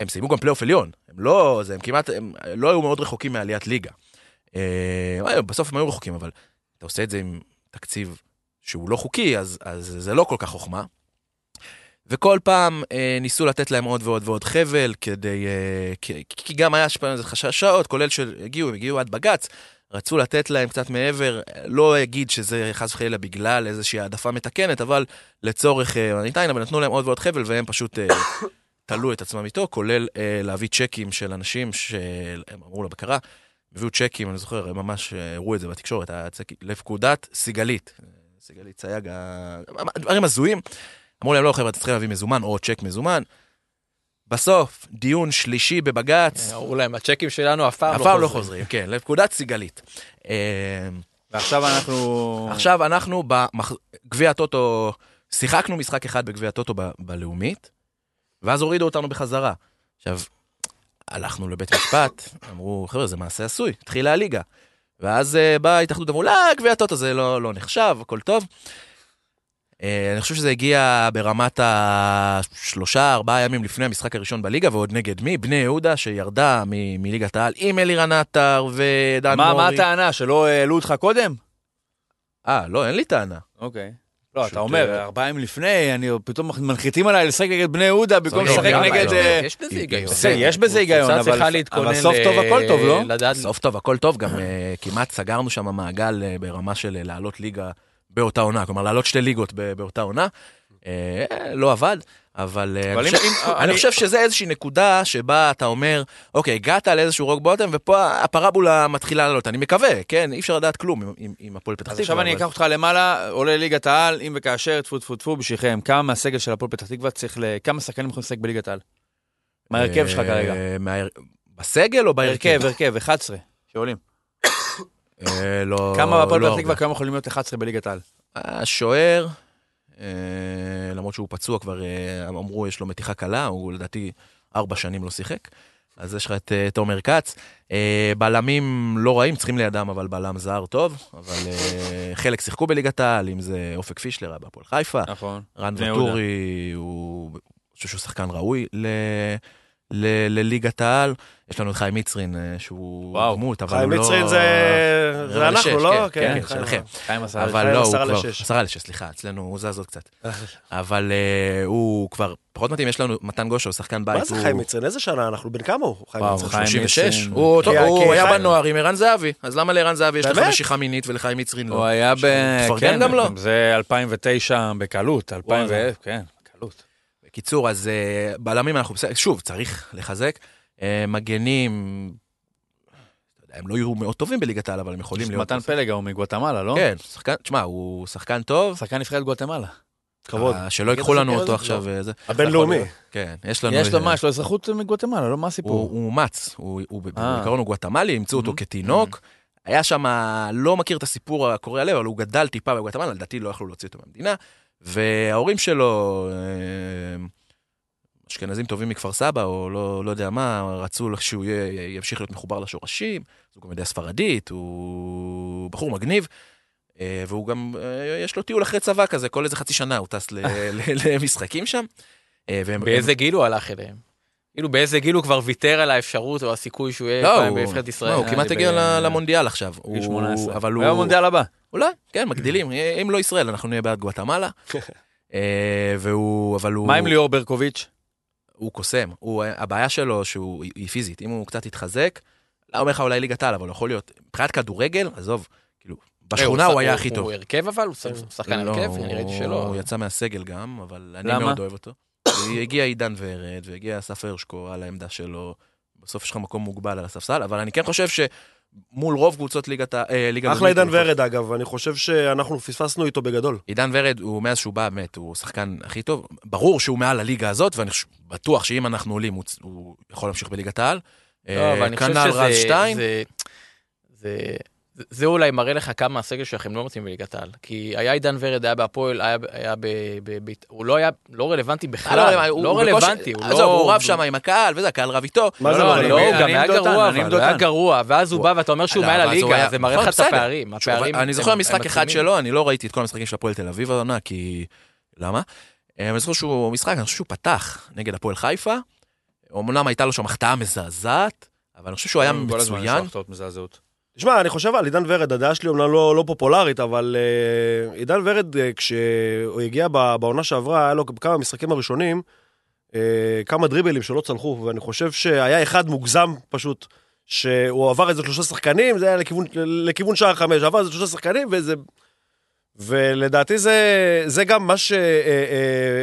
הם סיימו גם פלייאוף עליון. הם לא... זה, הם כמעט... הם לא היו מאוד רחוקים מעליית ליגה. אה, בסוף הם היו רחוקים, אבל אתה עושה את זה עם תקציב שהוא לא חוקי, אז, אז זה לא כל כך חוכמה. וכל פעם אה, ניסו לתת להם עוד ועוד ועוד חבל, כדי... אה, כי, כי גם היה שם איזה חששות, כולל שהגיעו, הם הגיעו עד בג"ץ, רצו לתת להם קצת מעבר, לא אגיד שזה חס וחלילה בגלל איזושהי העדפה מתקנת, אבל לצורך אה, הניתן, אבל נתנו להם עוד ועוד חבל, והם פשוט אה, תלו את עצמם איתו, כולל אה, להביא צ'קים של אנשים שהם אמרו לבקרה, הביאו צ'קים, אני זוכר, הם ממש אה, הראו את זה בתקשורת, לפקודת סיגלית. סיגלית סייג, ה- דברים הזויים. אמרו להם, לא, חבר'ה, אתם צריכים להביא מזומן או צ'ק מזומן. בסוף, דיון שלישי בבג"ץ, אמרו להם, הצ'קים שלנו אף פעם אף פעם לא חוזרים, כן, לפקודת סיגלית. אה, ועכשיו אנחנו... עכשיו אנחנו בגביע הטוטו, שיחקנו משחק אחד בגביע הטוטו בלאומית, ואז הורידו אותנו בחזרה. עכשיו, הלכנו לבית משפט, אמרו, חבר'ה, זה מעשה עשוי, התחילה הליגה. ואז אה, באה ההתאחדות, אמרו, לא, גביע הטוטו זה לא, לא נחשב, הכל טוב. אה, אני חושב שזה הגיע ברמת השלושה, ארבעה ימים לפני המשחק הראשון בליגה, ועוד נגד מי? בני יהודה, שירדה מ- מליגת העל, עם אלירן עטר ודן מה מורי. מה הטענה, שלא העלו אותך קודם? אה, לא, אין לי טענה. אוקיי. לא, אתה אומר, אה, ארבעה ימים לפני, אני פתאום מנחיתים עליי לשחק נגד בני יהודה במקום לשחק גם נגד... אה, יש בזה היגיון. יש בזה היגיון, אבל- סוף טוב הכל טוב, לא? סוף טוב, הכל טוב, גם אה, כמעט סגרנו שם מעגל אה, ברמה של אה, לעלות ליגה באותה עונה, כלומר לעלות שתי ליגות באותה עונה. אה, לא עבד, אבל אה, אבל אני חושב- אם- אני אני- חושב שזה איזושהי נקודה שבה אתה אומר, אוקיי, הגעת לאיזשהו רוק בוטם, ופה הפרבולה מתחילה לעלות. אני מקווה, כן? אי אפשר לדעת כלום עם- עם- עם הפועל פתח אז תקווה. עכשיו אני אבל- אקח אותך למעלה, עולה ליגת העל, אם וכאשר, טפו טפו טפו, בשבילכם, כמה מהסגל של הפועל פתח תקווה צריך ל... כמה שחקנים יכולים לשחק בליגת העל? מה ההרכב שלך אה, כרגע? בסגל או בהרכב? הרכב, הרכב, 11, שעולים. אה, לא כמה בהפועל לא פתח. תקווה, כמה יכולים להיות 11 בליגת העל? השוער, אה, למרות שהוא פצוע כבר, אה, אמרו יש לו מתיחה קלה, הוא לדעתי ארבע שנים לא שיחק. אז יש לך את אה, תומר כץ. אה, בלמים לא רעים, צריכים לידם אבל בלם זר טוב, אבל אה, חלק שיחקו בליגת העל, אם זה אופק פישלר היה בהפועל חיפה, נכון. רן בני וטורי, הוא, אני חושב שהוא שחקן ראוי לליגת העל, יש לנו את חיים מצרין אה, שהוא וואו. דמות, אבל חיים הוא לא... מצרין זה זה אנחנו, לשש, לא? כן, כן, חיים. שלכם. חיים עשה... אבל חיים לא, הוא עשרה כבר... לשש. עשרה לשש, סליחה, אצלנו הוא זז עוד קצת. אבל אה, הוא כבר פחות מתאים, יש לנו מתן גושו, שחקן בית. מה זה הוא- חיים מצרין? איזה שנה אנחנו? בן כמה הוא? חיים מצרין? חיים 36. מצרין. הוא הוא כי היה חיים- בנוער עם ערן זהבי, אז למה לערן זהבי יש לך? משיכה מינית ולחיים מצרין הוא לא? היה ב... תפרגן כן, גם לו. זה 2009 בקלות, 2000 ו... וואלה. כן, בקיצור, אז אה, בלמים אנחנו בסדר, שוב, צריך לחזק. אה, מגנים, הם לא יהיו מאוד טובים בליגת העל, אבל הם יכולים להיות... מתן פלג ההוא מגואטמלה, לא? כן, שחקן, תשמע, הוא שחקן טוב. שחקן נבחרת גואטמלה. כבוד. אה, שלא ייקחו לנו אותו זה עכשיו. וזה. הבינלאומי. כן, יש לנו... יש לו מה, יש לו אזרחות מגואטמלה, לא? מה הוא הסיפור? הוא אומץ, הוא הוא. בעיקרון הוא גואטמלי, אימצו אותו Mhm. כתינוק. היה שם, לא מכיר את הסיפור הקורע לב, אבל הוא גדל טיפה בגואטמלה, לדעתי לא יכלו להוציא אותו מהמדינה. וההורים שלו, אה, אשכנזים טובים מכפר סבא, או לא, לא יודע מה, רצו שהוא יהיה, ימשיך להיות מחובר לשורשים, אז הוא גם יודע ספרדית, הוא בחור מגניב. אה, והוא גם, אה, יש לו טיול אחרי צבא כזה, כל איזה חצי שנה הוא טס ל- ל- למשחקים שם. והם- באיזה גיל הוא הלך אליהם? כאילו באיזה גיל הוא כבר ויתר על האפשרות או הסיכוי שהוא יהיה לא, פעם בנבחרת ישראל? לא, הוא כמעט הגיע ל- למונדיאל עכשיו. גיל הוא- 18. אבל הוא... הוא המונדיאל הבא. אולי, כן, מגדילים. אם לא ישראל, אנחנו נהיה בעד גואטמלה. אה, והוא, אבל הוא... מה עם ליאור ברקוביץ'? הוא קוסם. הוא, הבעיה שלו שהוא, היא פיזית. אם הוא קצת יתחזק, לא אומר לך אולי ליגת העל, אבל הוא יכול להיות... מבחינת כדורגל, עזוב, כאילו, בשכונה הוא היה הכי טוב. הוא הרכב אבל? הוא שחקן לא, הרכב? אני ראיתי שלא. הוא יצא מהסגל גם, אבל אני למה? מאוד אוהב אותו. הגיע עידן ורד, והגיע אסף הרשקו על העמדה שלו. בסוף יש לך מקום מוגבל על הספסל, אבל אני כן חושב שמול רוב קבוצות ליגת ה... אה, ליגה אחלה עידן ורד, אגב, אני חושב שאנחנו פספסנו איתו בגדול. עידן ורד, הוא מאז שהוא בא, באמת, הוא השחקן הכי טוב. ברור שהוא מעל הליגה הזאת, ואני בטוח שאם אנחנו עולים, הוא, הוא יכול להמשיך בליגת העל. לא, אה, אבל אני חושב כנ"ל רז שזה... שטיין. זה- זה... אולי מראה לך כמה הסגל שלכם לא מתאים בליגת העל. כי היה עידן ורד, היה בהפועל, היה, היה ב, ב, ב... הוא לא היה לא רלוונטי בכלל. הוא- לא הוא רלוונטי. הוא עזוב, לא... הוא רב שם עם הקהל, וזה, הקהל רב איתו. מה זה לא, לא לא, רלוונטי? הוא גם אני היה גרוע, אבל הוא היה. גרוע, ואז הוא הוא- בא ואתה אומר שהוא לא, מעל הוא הליגה, היה- זה מראה לך את. הפערים. אני זוכר משחק אחד. שלו, אני לא ראיתי את כל המשחקים של הפועל תל אביב העונה, כי... למה? אה, אני זוכר שהוא משחק, אני חושב שהוא פתח נגד הפועל חיפה. אמנם הייתה לו שם החטאה מזעזעת, אבל אני חושב שהוא היה כל הזמן יש לו מצוין. החטאות מזעזעות. תשמע, אני חושב על עידן ורד, הדעה שלי אומנם לא, לא פופולרית, אבל uh, עידן ורד, uh, כשהוא הגיע בעונה שעברה, היה לו בכמה משחקים הראשונים, uh, כמה דריבלים שלא צלחו, ואני חושב שהיה אחד מוגזם פשוט, שהוא עבר איזה שלושה שחקנים, זה היה לכיוון, לכיוון שער חמש, עבר איזה שלושה שחקנים, וזה... ולדעתי זה, זה גם מה שהפך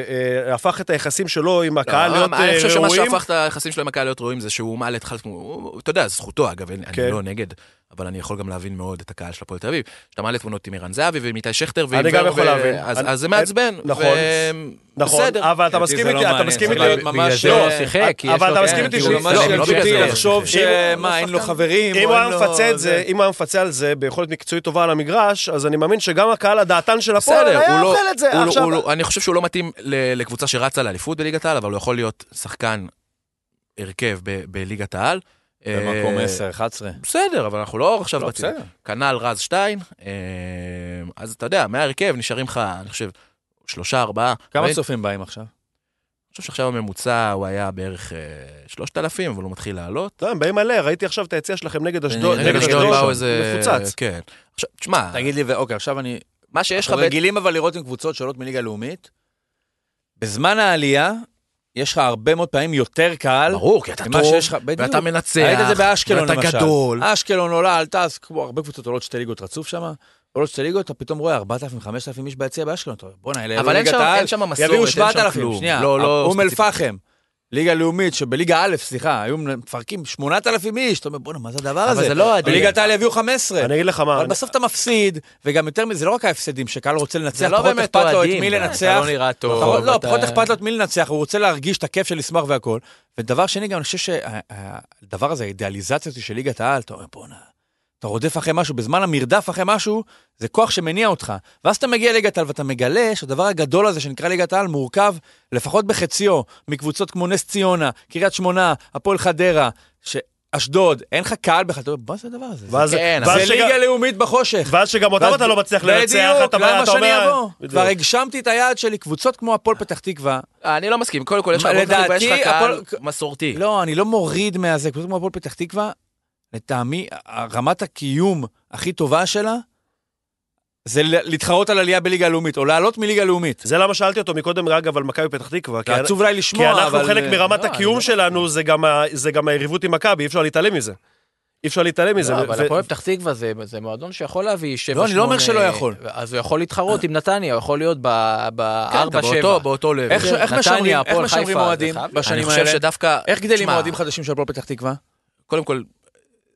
את היחסים שלו עם הקהל להיות לא, אני חושב שמה ראויים. שהפך את היחסים שלו עם הקהל להיות ראויים זה שהוא מעלה את חלק, אתה יודע, זכותו אגב, כן. אני לא נגד, אבל אני יכול גם להבין מאוד את הקהל של הפועל תל אביב. שאתה מעלה תמונות עם ערן זהבי ועם איתי שכטר ועם אני גם יכול להבין. אז זה מעצבן. נכון. ו- נכון, בסדר. אבל אתה מסכים זה לא איתי, אתה מסכים צריך איתי, ממש- לא, לא אבל אתה כן, מסכים איתי כי שהוא הוא ממש לא, ילדותי לא לחשוב שמה, אין לו חברים, אם הוא היה מפצה את זה, אם הוא היה מפצה על זה ביכולת מקצועית טובה על המגרש, אז אני מאמין שגם הקהל הדעתן של הפועל היה הוא לא- אוכל את זה. לא- לא- אני חושב שהוא לא מתאים ל- לקבוצה שרצה לאליפות בליגת העל, אבל הוא יכול להיות שחקן הרכב ב- בליגת העל. במקום אה, 10, 11. בסדר, אבל אנחנו לא עכשיו לא, בצד. בסדר. כנ"ל רז שטיין, אה, אז אתה יודע, מההרכב נשארים לך, אני חושב, שלושה, ארבעה. כמה צופים באים עכשיו? חושב שעכשיו הממוצע הוא היה בערך אה, שלושת אלפים, אבל הוא מתחיל לעלות. לא, הם באים מלא, ראיתי עכשיו את היציע שלכם נגד אשדוד. נגד אשדוד באו איזה... מפוצץ. כן. עכשיו, תשמע, תגיד לי, ואוקיי, עכשיו אני... מה שיש לך... אנחנו רגילים אבל לראות עם קבוצות שעולות מליגה לאומית. בזמן העלייה, יש לך הרבה מאוד פעמים יותר קהל. ברור, כי אתה טוב, שיש לך- בדיוק. ואתה מנצח, ראית את זה באשקלון ואתה למשל. גדול. אשקלון עולה, עלתה, אז כמו הרבה קבוצות עולות שתי ליגות רצוף שם. עולות שתי ליגות, אתה פתאום רואה 4,000, 5,000 איש ביציע באשקלון. אתה אומר, בואנה, אלה יעלו אין ליגת העל, יביאו אין שם 7,000, כלום. שנייה. לא, לא אום. אל-פחם, ליגה לאומית, שבליגה א', סליחה, היו מפרקים 8,000 איש, אתה אומר, בואנה, מה זה הדבר אבל הזה? זה לא. בליגת העל יביאו 15. אני אגיד לך מה, אבל בסוף אתה מפסיד, וגם יותר מזה, זה לא רק ההפסדים, שקהל רוצה לנצח, זה לא פחות באמת אכפת לו את. מי אתה לנצח. לא נראה טוב. לא, אתה- פחות אכפת לו את מי לנצח, הוא רוצה להרגיש את הכיף של לשמוח והכל. ודבר שני, גם אני חושב שהדבר הזה, האידיאליזציה של ליגת העל, אתה אומר, בואנה, אתה רודף אחרי משהו, בזמן המרדף אחרי משהו, זה כוח שמניע אותך. ואז אתה מגיע לליגת העל ואתה מגלה שהדבר הגדול הזה שנקרא ליגת העל מורכב, לפחות בחציו, מקבוצות כמו נס ציונה, קריית שמונה, הפועל חדרה, שאשדוד, אין לך קהל בכלל, אתה אומר, מה זה הדבר הזה? ואז- זה- כן, ואז זה שגם- ליגה לאומית בחושך. ואז שגם אותם ואז- אתה לא מצליח לנצח, בדיוק, אתה למה אתה שאני אומר... אבוא? בדיוק. כבר הגשמתי את היעד שלי, קבוצות כמו הפועל פתח תקווה. אני לא מסכים, קודם כל יש לך קהל מסורתי. לא, אני לא מוריד מהזה, קבוצות כמו הפועל פתח תקווה, לטעמי, רמת הקיום הכי טובה שלה, זה להתחרות על עלייה בליגה הלאומית, או לעלות מליגה לאומית. זה למה שאלתי אותו מקודם, אגב, על מכבי פתח תקווה. כי- זה עצוב אולי כי לשמוע, אנחנו אבל... חלק מרמת לא, הקיום לא- שלנו, זה גם ה- זה גם היריבות עם מכבי, אי אפשר להתעלם מזה. אי אפשר להתעלם מזה. לא, ו- אבל הפועל פתח תקווה זה, זה מועדון שיכול להביא 7 לא, אני לא אומר שלא יכול. אז הוא יכול להתחרות עם נתניה, הוא יכול להיות ב-4-7. כן, באותו- לב. איך נתניה, משמרים- אוהדים. בשנים אני חושב האלה? שדווקא... איך גדלים אוהדים חדשים של הפועל פתח תקווה? קודם כל,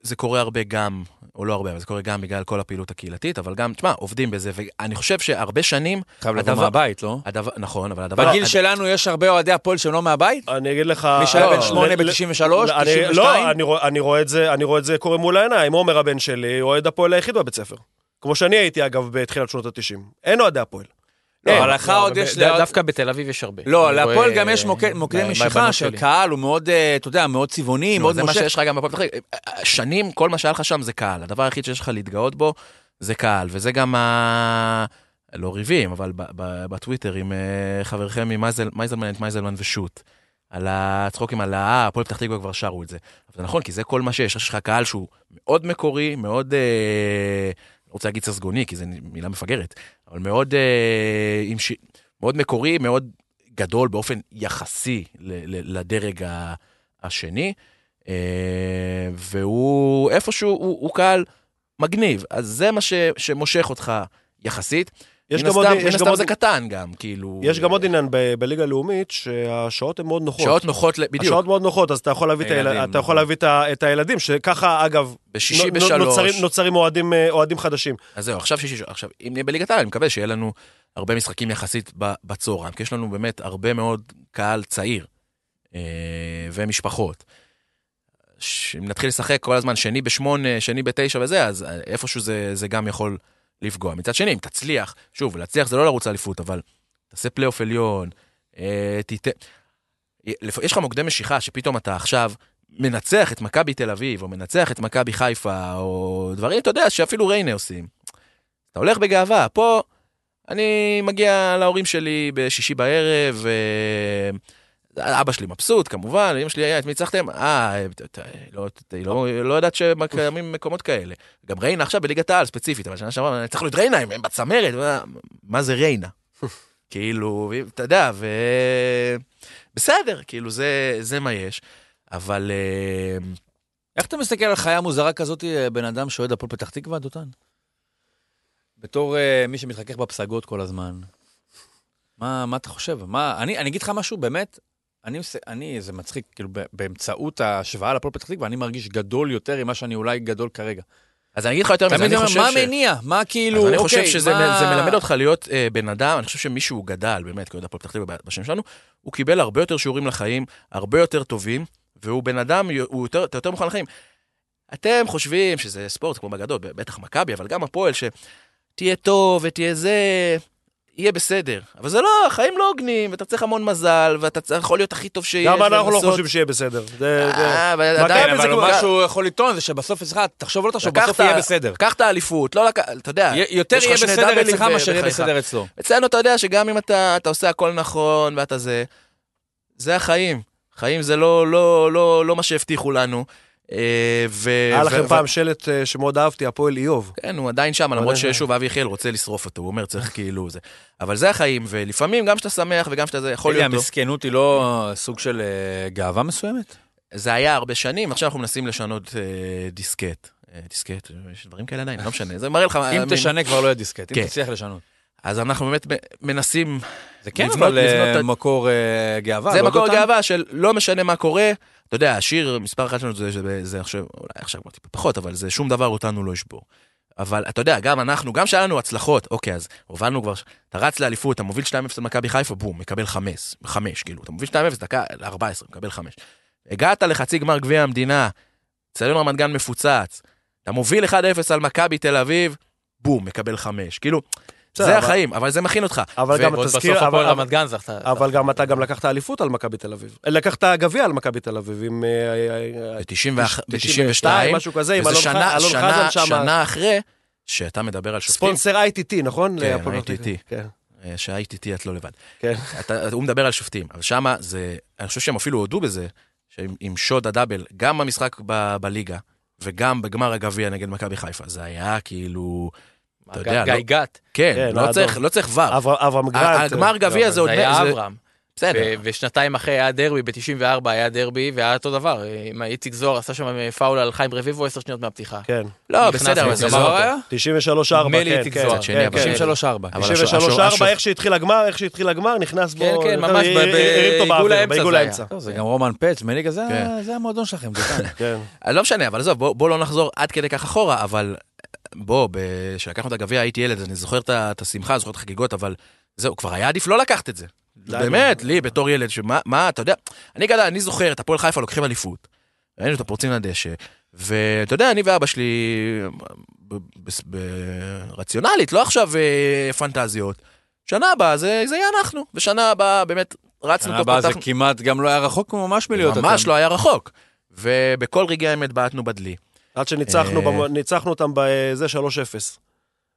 זה קורה הרבה גם, או לא הרבה, אבל זה קורה גם בגלל כל הפעילות הקהילתית, אבל גם, תשמע, עובדים בזה, ואני חושב שהרבה שנים, חייב לבוא הדבר- מהבית, לא? הדבר, נכון, אבל הדבר... בגיל הד- שלנו יש הרבה אוהדי הפועל שהם לא מהבית? אני אגיד לך... מי שהיה לא, בן שמונה ל- ל- ב-93, לא, אני- 92? לא, אני רואה- אני רואה זה, אני רואה את זה קורה מול העיניים. עומר הבן שלי, אוהד הפועל היחיד בבית ספר. כמו שאני הייתי, אגב, בתחילת שנות ה-90. אין אוהדי הפועל. לא, אין. אבל לך עוד יש... דווקא בתל אביב יש הרבה. לא, להפועל גם יש מוקד- אה, מוקדי משיכה של. קהל, הוא מאוד, אה, אתה יודע, מאוד צבעוני, נו, מאוד זה מה מושך. שיש לך גם בפועל פתח תקווה. שנים, כל מה שהיה לך שם זה קהל. הדבר היחיד שיש לך להתגאות בו זה קהל, וזה גם ה... לא ריבים, אבל בטוויטר עם אה, חברכם ממייזלמן, את מייזלמן ושות'. על הצחוקים, על ה... הפועל פתח תקווה כבר שרו את זה. אבל זה נכון, כי זה כל מה שיש. יש לך קהל שהוא מאוד מקורי, מאוד... אה, לא רוצה להגיד ססגוני, כי זו מילה מפגרת, אבל מאוד, אה, ש... מאוד מקורי, מאוד גדול באופן יחסי ל- ל- לדרג ה- השני. אה, והוא איפשהו, הוא, הוא קהל מגניב. אז זה מה ש, שמושך אותך יחסית. יש גם עוד- מן הסתם זה קטן גם, כאילו... יש גם עוד עניין בליגה הלאומית, שהשעות הן מאוד נוחות. שעות נוחות, בדיוק. השעות מאוד נוחות, אז אתה יכול להביא, את, הילדים, שככה, אגב, בשישי בשלוש. נוצרים, אוהדים, אה, אוהדים חדשים. אז זהו, עכשיו שישי, עכשיו, אם נהיה בליגת העל, אני מקווה שיהיה לנו הרבה משחקים יחסית בצהריים, כי יש לנו באמת הרבה מאוד קהל צעיר אה, ומשפחות. אם נתחיל לשחק כל הזמן שני בשמונה, שני בתשע וזה, אז אה, איפשהו זה, זה גם יכול לפגוע. מצד שני, אם תצליח, שוב, להצליח זה לא לרוץ לאליפות, אבל תעשה פלייאוף עליון, אה, תיתן... יש לך מוקדי משיכה שפתאום אתה עכשיו מנצח את מכבי תל אביב, או מנצח את מכבי חיפה, או דברים, אתה יודע, שאפילו ריינה עושים. אתה הולך בגאווה. פה אני מגיע להורים שלי בשישי בערב, אה, אבא שלי מבסוט, כמובן, אמא שלי, "אה, את מי ניצחתם? אה, לא- לא לא יודעת שקיימים מקומות כאלה. גם ריינה עכשיו בליגת העל ספציפית, אבל שנה שעברה ניצחנו את ריינה, הם בצמרת, מה- זה ריינה? כאילו, אתה יודע, ו... בסדר, כאילו, זה, זה מה יש. אבל אה, איך אתה מסתכל על חיה מוזרה כזאת, אה, בן אדם שאוהד הפועל פתח תקווה, דותן? בתור אה, מי שמתחכך בפסגות כל הזמן. מה, מה אתה חושב? מה, אני, אני אגיד לך משהו, באמת, אני, עושה- אני, זה מצחיק, כאילו, באמצעות ההשוואה לפועל פתח תקווה, אני מרגיש גדול יותר ממה שאני אולי גדול כרגע. אז אני אגיד לך יותר מזה, אני חושב מה ש... מניע? מה כאילו, אז אני אוקיי, חושב שזה מה... זה מלמד אותך להיות אה, בן אדם, אני חושב שמישהו גדל, באמת, כאוהד הפועל פתח תקווה בשם שלנו, הוא קיבל הרבה יותר שיעורים לחיים, הרבה יותר טובים, והוא בן אדם, הוא יותר, אתה יותר מוכן לחיים. אתם חושבים שזה ספורט כמו בגדול, בטח מכבי, אבל גם הפועל, שתהיה טוב ותהיה זה, יהיה בסדר. אבל זה לא, החיים לא הוגנים, ואתה צריך המון מזל, ואתה יכול להיות הכי טוב שיש. גם אנחנו לא. חושבים שיהיה בסדר. זה- זה- אבל מכבי עדיין, כן, זה אבל מה שהוא יכול לטעון זה שבסוף אצלך, תחשוב לא תחשוב, בסוף יהיה בסדר. לקחת אליפות, לא לקחת, אתה יודע. יותר יהיה בסדר אצלך מאשר יהיה. בסדר אצלו. אצלנו אתה יודע שגם אם אתה, אתה עושה הכל נכון ואתה זה, זה החיים. חיים זה לא, לא, לא, לא מה שהבטיחו לנו. אה, ו... היה לכם פעם שלט אה, שמאוד אהבתי, הפועל איוב. כן, הוא עדיין שם, למרות. ששוב, אבי יחיאל רוצה לשרוף אותו, הוא אומר, צריך כאילו זה. אבל זה החיים, ולפעמים גם כשאתה שמח וגם כשאתה זה, יכול להיות. המסכנות היא לא סוג של אה, גאווה מסוימת? זה היה הרבה שנים, עכשיו אנחנו מנסים לשנות דיסקט. דיסקט, יש דברים כאלה עדיין, לא משנה, זה מראה לך... אם תשנה כבר לא יהיה דיסקט, כן. אם תצליח לשנות. אז אנחנו באמת מנסים זה כן, אבל מקור גאווה. זה לא, מקור? גאווה של לא משנה מה קורה. אתה יודע, השיר מספר אחת שלנו זה, זה, זה עכשיו, אולי עכשיו כבר טיפה פחות, אבל זה שום דבר אותנו לא ישבור. אבל אתה יודע, גם אנחנו, גם שהיה לנו הצלחות, אוקיי, אז הובלנו כבר, אתה רץ לאליפות, אתה מוביל 2-0 על מכבי חיפה, בום, מקבל 5, 5, כאילו, אתה מוביל 2-0, דקה 14, מקבל 5. הגעת לחצי גמר גביע המדינה, אצטדיון רמת גן מפוצץ, אתה מוביל 1-0 על מכבי תל אביב, בום, מקבל 5. כאילו, זה החיים, אבל זה מכין אותך. אבל גם תזכיר, בסוף הפועל אבל- רמת גן זכתה. אבל גם אתה גם לקחת אליפות על מכבי תל אביב. לקחת גביע על מכבי תל אביב עם... אה, אה, ב-92, משהו כזה, עם אלון חזן שם. שנה אחרי שאתה מדבר על שופטים, ספונסר ITT, נכון? כן, ITT. כן, אה, שה-ITT את לא לבד. כן. הוא מדבר על שופטים, אבל שמה זה, אני חושב שהם אפילו הודו בזה, שעם עם שוד הדאבל, גם במשחק בליגה, וגם בגמר הגביע נגד מכבי חיפה, זה היה כאילו, אתה יודע, גיא לא, גת. כן, כן, לא. צריך, לא צריך ור. אברהם- אברהם גרנט. הגמר גביע זה עוד... זה היה אברהם. בסדר. ושנתיים אחרי היה דרבי, ב-94 היה דרבי, והיה אותו דבר. אה, עם איציק זוהר עשה שם פאול על חיים רביבו 10 שניות מהפתיחה. כן. לא, בסדר, אבל זה לא... היה? 93-4, נדמה לי כן, איציק כן, זוהר. כן, שני, אבל כן. 93-4. אבל השו- השו- 93-4, השו- איך שהתחיל הגמר, איך שהתחיל הגמר, נכנס בו... כן, כן, ממש בעיגול האמצע בעיגול זה האמצע. זה גם רומן פץ, מליגה, זה. זה המועדון שלכם. כן. אה, לא משנה, אבל עזוב, בוא, בוא לא נחזור עד כדי כך אחורה, אבל בוא, כשלקחנו את הגביע הייתי ילד, אני זוכר את את השמחה, זוכר את החגיגות, אבל זהו, כבר היה עדיף לא לקחת את זה. באמת, לי בתור ילד, שמה, מה, אתה יודע, אני גדל, אני זוכר את הפועל חיפה לוקחים אליפות, ראינו אותם פורצים לדשא, ואתה יודע, אני ואבא שלי, רציונלית, לא עכשיו אה, פנטזיות, שנה הבאה זה, זה יהיה אנחנו, ושנה הבאה באמת רצנו שנה טוב, הבאה זה כמעט גם לא היה רחוק ממש מלהיות ממש אתם. לא היה רחוק. ובכל רגעי האמת בעטנו בדלי. עד שניצחנו אה. אותם בזה 3-0.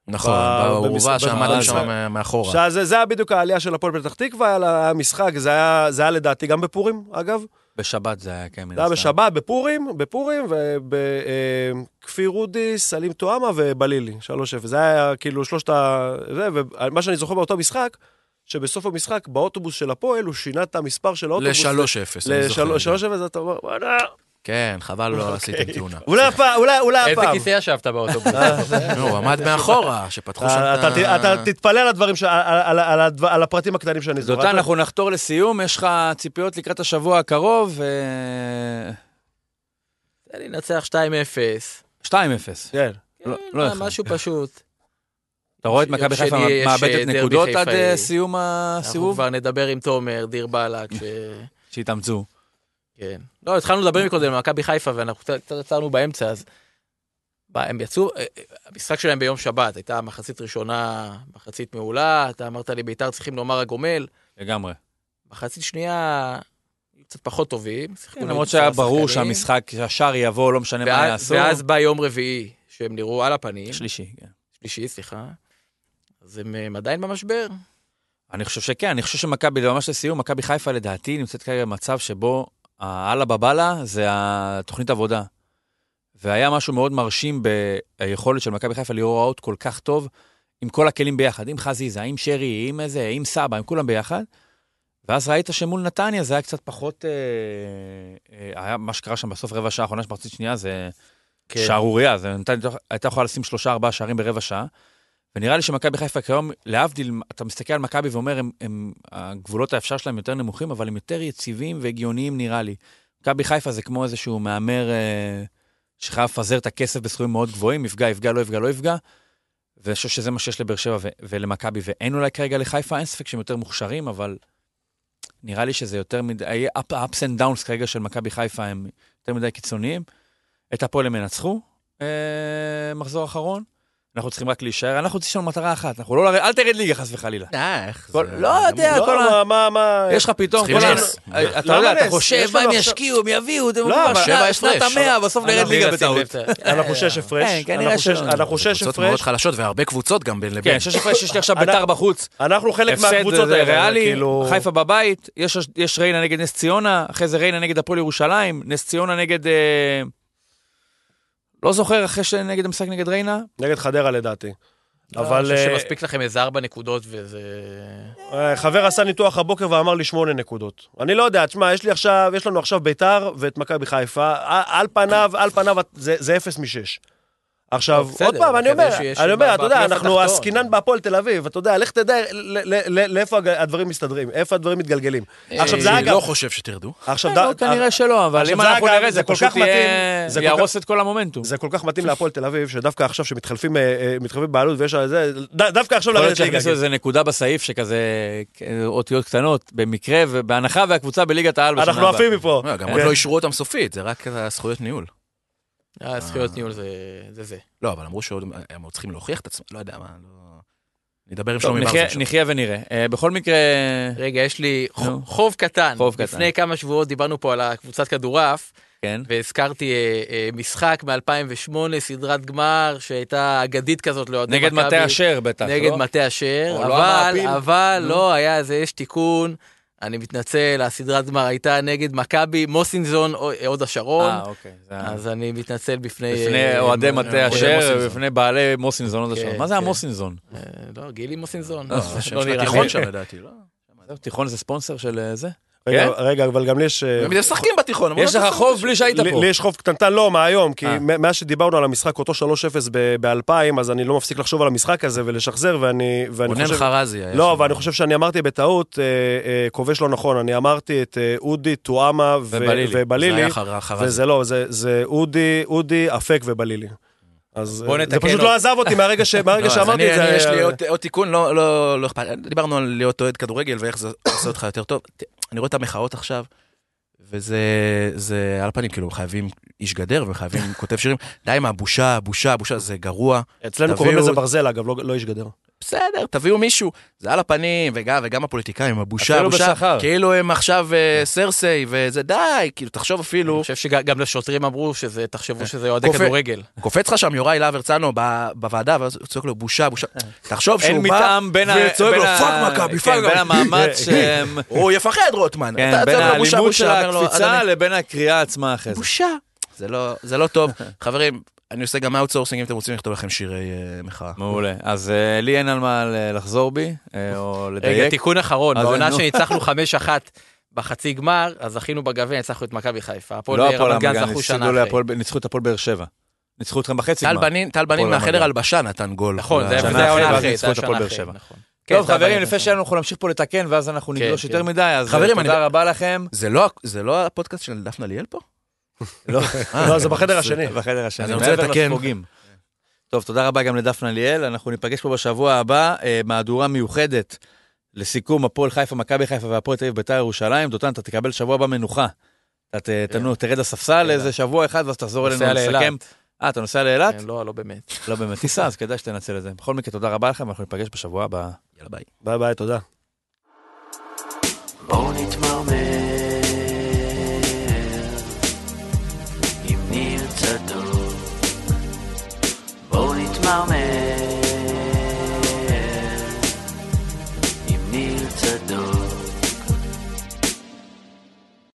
נכון, באורווה שעמדנו שם מה- מאחורה. עכשיו, זה היה בדיוק העלייה של הפועל פתח תקווה, היה משחק, זה היה זה היה לדעתי גם בפורים, אגב. בשבת זה היה, כן, מן זה היה הסתם. בשבת, בפורים, בפורים, ובכפיר רודי, סלים טועמה ובלילי, 3-0. זה היה כאילו שלושת ה... זה, ומה שאני זוכר באותו משחק, שבסוף המשחק, באוטובוס של הפועל, הוא שינה את המספר של האוטובוס. ל-3-0. אני זוכר. ל-3-0, אז אתה אומר, וואלה, כן, חבל לא עשיתם תאונה. אולי הפעם, אולי אולי איזה הפעם. כיסא ישבת באוטובוס? נו, הוא עמד מאחורה, שפתחו שם אתה- את אתה- ה... אתה תתפלא על הדברים, ש- על- הפרטים הקטנים שאני זוכר. דותן, אנחנו נחתור לסיום, יש לך ציפיות לקראת השבוע הקרוב, אה, תן לי לנצח 2-0. 2-0. כן. לא- כן, לא מה, אחד. משהו פשוט. אתה רואה את מכבי חיפה מאבדת אה, נקודות עד. אה, סיום אנחנו הסיבוב? כבר נדבר עם תומר, דיר באלק, ש... כן. לא, התחלנו לדבר מקודם על מכבי חיפה, ואנחנו קצת עצרנו באמצע, אז... הם יצאו, אה, אה, המשחק שלהם ביום שבת, הייתה מחצית ראשונה, מחצית מעולה, אתה אמרת לי, בית"ר צריכים לומר הגומל. לגמרי. מחצית שנייה, קצת פחות טובים. כן, למרות שהיה ברור. שהמשחק, שהשאר יבוא, לא משנה מה ואז- יעשו. ואז בא יום רביעי, שהם נראו על הפנים, שלישי, כן. שלישי, סליחה, אז הם עדיין במשבר. אני חושב שכן, אני חושב שמכבי, ממש לסיום, מכבי חיפה לדעתי נמצאת כרגע במצב שבו האללה בבאללה זה התוכנית עבודה. והיה משהו מאוד מרשים ביכולת של מכבי חיפה להיראות כל כך טוב, עם כל הכלים ביחד, עם חזיזה, עם שרי, עם איזה, עם סבא, עם כולם ביחד. ואז ראית שמול נתניה זה היה קצת פחות... אה, אה, היה מה שקרה שם בסוף רבע שעה האחרונה של מחצית שנייה, זה כן. שערורייה, זה נתניה הייתה יכולה לשים שלושה ארבעה שערים ברבע שעה. ונראה לי שמכבי חיפה כיום, להבדיל, אתה מסתכל על מכבי ואומר, הם, הם, הגבולות האפשר שלהם יותר נמוכים, אבל הם יותר יציבים והגיוניים נראה לי. מכבי חיפה זה כמו איזשהו מהמר אה, שחייב לפזר את הכסף בסכומים מאוד גבוהים, יפגע, יפגע, לא יפגע, לא יפגע. ואני חושב שזה מה שיש לבאר שבע ולמכבי, ואין אולי כרגע לחיפה, אין ספק שהם יותר מוכשרים, אבל נראה לי שזה יותר מדי, ה-ups and downs כרגע של מכבי חיפה הם יותר מדי קיצוניים. את הפועל הם ינצחו, אה, מחזור אחרון. אנחנו צריכים רק להישאר, אנחנו יש לנו מטרה אחת, אנחנו לא, לרדת- אל תרד ליגה חס וחלילה. אה, איך כל- זה- לא יודע, לא, כל ה... מה, מה, מה... יש לך פתאום, צריכים כל ה... נס. אתה יודע, אתה? חושב מה הם ישקיעו, הם יביאו, אתם לא, אומרים, שנת הפרש. המאה, בסוף נרד ליגה בטעות. אנחנו שש הפרש. כן, כנראה אנחנו שש- שש קבוצות מאוד הפרש. חלשות והרבה קבוצות גם בין לבין. כן, שש הפרש, יש לי עכשיו ביתר בחוץ. אנחנו חלק מהקבוצות האלה. כאילו... חיפה בבית, יש ריינה נגד נס ציונה, אחרי זה ריינה נגד הפועל ירושלים, נס ציונה נגד... לא זוכר, אחרי שנגד המשחק נגד ריינה, נגד חדרה לדעתי. אבל... אבל אני חושב אה, שמספיק לכם איזה ארבע נקודות וזה... אה, חבר עשה ניתוח הבוקר ואמר לי שמונה נקודות. אני לא יודע, תשמע, יש לי עכשיו, יש לנו עכשיו ביתר ואת מכבי חיפה. על פניו, על פניו זה זה אפס משש. עכשיו, טוב, בסדר, עוד פעם, אני אומר, אני אומר, אתה יודע, אנחנו. עסקינן בהפועל תל אביב, אתה יודע, לך תדע ל- ל- ל- לאיפה הדברים מסתדרים, איפה הדברים מתגלגלים. עכשיו, זה אני אגב, לא חושב שתרדו. עכשיו, אה, לא, כנראה שלא, אבל אם אנחנו נראה, זה זה כל פשוט כך מתאים, זה יהרוס את כל המומנטום. זה כל כך מתאים להפועל תל אביב, שדווקא עכשיו שמתחלפים אה, אה, מתחלפים בעלות ויש על זה, דווקא עכשיו יכול לרדת ליגה. שיכניסו איזה נקודה בסעיף שכזה אה, אותיות קטנות, במקרה ובהנחה והקבוצה בליגת העל בשנה אנחנו הבאה. עפים מפה. גם כן. עוד לא אישרו אותם סופית, זה רק הזכויות ניהול. אה, זכויות ניהול זה זה. זה. לא, אבל אמרו שעוד הם עוד צריכים להוכיח את עצמם, לא יודע מה, לא... נדבר עם טוב, שלומי נחיה- ברסן. נחיה ונראה. אה, בכל מקרה, רגע, יש לי. חוב קטן. חוב קטן. לפני כמה שבועות דיברנו פה על הקבוצת כדורעף, כן. והזכרתי אה, אה, משחק מ-2008, סדרת גמר שהייתה אגדית כזאת לאוהדי מכבי. נגד מטה אשר בטח, נגד לא? מטה אשר, לא אבל? אבל. לא, היה איזה, יש תיקון. אני מתנצל, הסדרת גמר הייתה נגד מכבי, מוסינזון, או- הוד השרון. אה, אוקיי. אז אני מתנצל בפני... בפני אה, אוהדי מטה אשר, מוסינזון. בפני בעלי מוסינזון עוד כן, השעון. מה זה כן. המוסינזון? אה, לא, גילי מוסינזון. לא, נראה התיכון לי. שם לדעתי, לא? תיכון זה ספונסר של אה, זה? רגע, כן? רגע, אבל גם לי יש... אה, הם משחקים בתיכון. יש "לא לך חוב בלי שהיית פה. לי יש חוב קטנטן, לא, מהיום, כי אה. מאז שדיברנו על המשחק, אותו 3-0 ב-2000, אז אני לא מפסיק לחשוב על המשחק הזה ולשחזר, ואני ואני רונן חושב... חרזי היה לא, אני חושב שאני אמרתי בטעות, אה, אה, כובש לא נכון, אני אמרתי את אה, אודי, טועמה ובלילי. זה היה חר- חרזי. וזה לא, זה- אודי, אפק ובלילי. אז בוא אה, זה נתקן פשוט עוד. לא עזב אותי מהרגע לא, שאמרתי את זה. אני- יש לי אה, עוד- תיקון, לא- לא לא אכפת. דיברנו על להיות אוהד כדורגל ואיך זה עושה אותך יותר טוב. אני רואה את המחאות עכשיו, וזה זה על הפנים, כאילו, חייבים איש גדר וחייבים כותב שירים. די עם הבושה, בושה, בושה, זה גרוע. אצלנו קוראים לזה ברזל, אגב, לא איש גדר. בסדר, תביאו מישהו. זה על הפנים, וגם, וגם הפוליטיקאים, הבושה, אפילו הבושה. בשכר. כאילו הם עכשיו אה, סרסי, וזה די, כאילו, תחשוב אפילו, אני חושב שגם לשוטרים אמרו שזה, תחשבו שזה אוהדי. כדורגל. קופץ לך שם יוראי להב הרצנו ב- בוועדה, ואז הוא צועק לו, בושה, בושה. תחשוב שהוא אין בא, בין. וצועק בין לו, פאק מכבי, כן, פאק בין מכבי." המאמץ שהם... הוא יפחד רוטמן. כן, בין האלימות של הקפיצה "אדוני, לבין הקריאה עצמה אחרי זה. בושה. זה לא- זה לא טוב. חברים, אני עושה גם אאוטסורסינג אם אתם רוצים לכתוב לכם שירי אה, מחאה. מעולה. אז אה, לי אין על מה לחזור בי, אה, או רגע, לדייק. תיקון אחרון, בעונה נו. שניצחנו 5-1 בחצי גמר, אז זכינו בגביע, ניצחנו את מכבי חיפה. הפועל לא הפועל רמת גן זכו ניצחו שנה אחרי. להפועל- ניצחו את הפועל באר שבע. ניצחו אתכם בחצי טל גמר. בנין, טל בנין מהחדר. הלבשה נתן גול. נכון, זה היה אחרי, עונה אחרי, ניצחו זה את היה הפועל שנה באר אחרי, שבע. נכון. טוב, כן, חברים, טל לפני בנין, שאנחנו נמשיך פה לתקן, ואז אנחנו כן, נגלוש כן. יותר מדי, אז חברים, אה, אני- תודה רבה לכם. זה לא- זה לא הפודקאסט של דפנה ליאל פה? לא, לא, זה בחדר השני. בחדר השני, אני רוצה לתקן. טוב, תודה רבה גם לדפנה ליאל, אנחנו ניפגש פה בשבוע הבא, אה, מהדורה מיוחדת לסיכום הפועל חיפה, מכבי חיפה והפועל תל אביב בית"ר ירושלים. דותן, אתה תקבל שבוע הבא מנוחה. אתה ת- תנו- תרד לספסל איזה שבוע אחד, ואז תחזור אלינו לסכם. אה, אתה נוסע לאילת? כן, לא, לא באמת. לא באמת טיסה, אז כדאי שתנצל את זה. בכל מקרה, תודה רבה לכם, אנחנו ניפגש בשבוע הבא. יאללה ביי. ביי ביי, תודה. בואו נתמרמר עם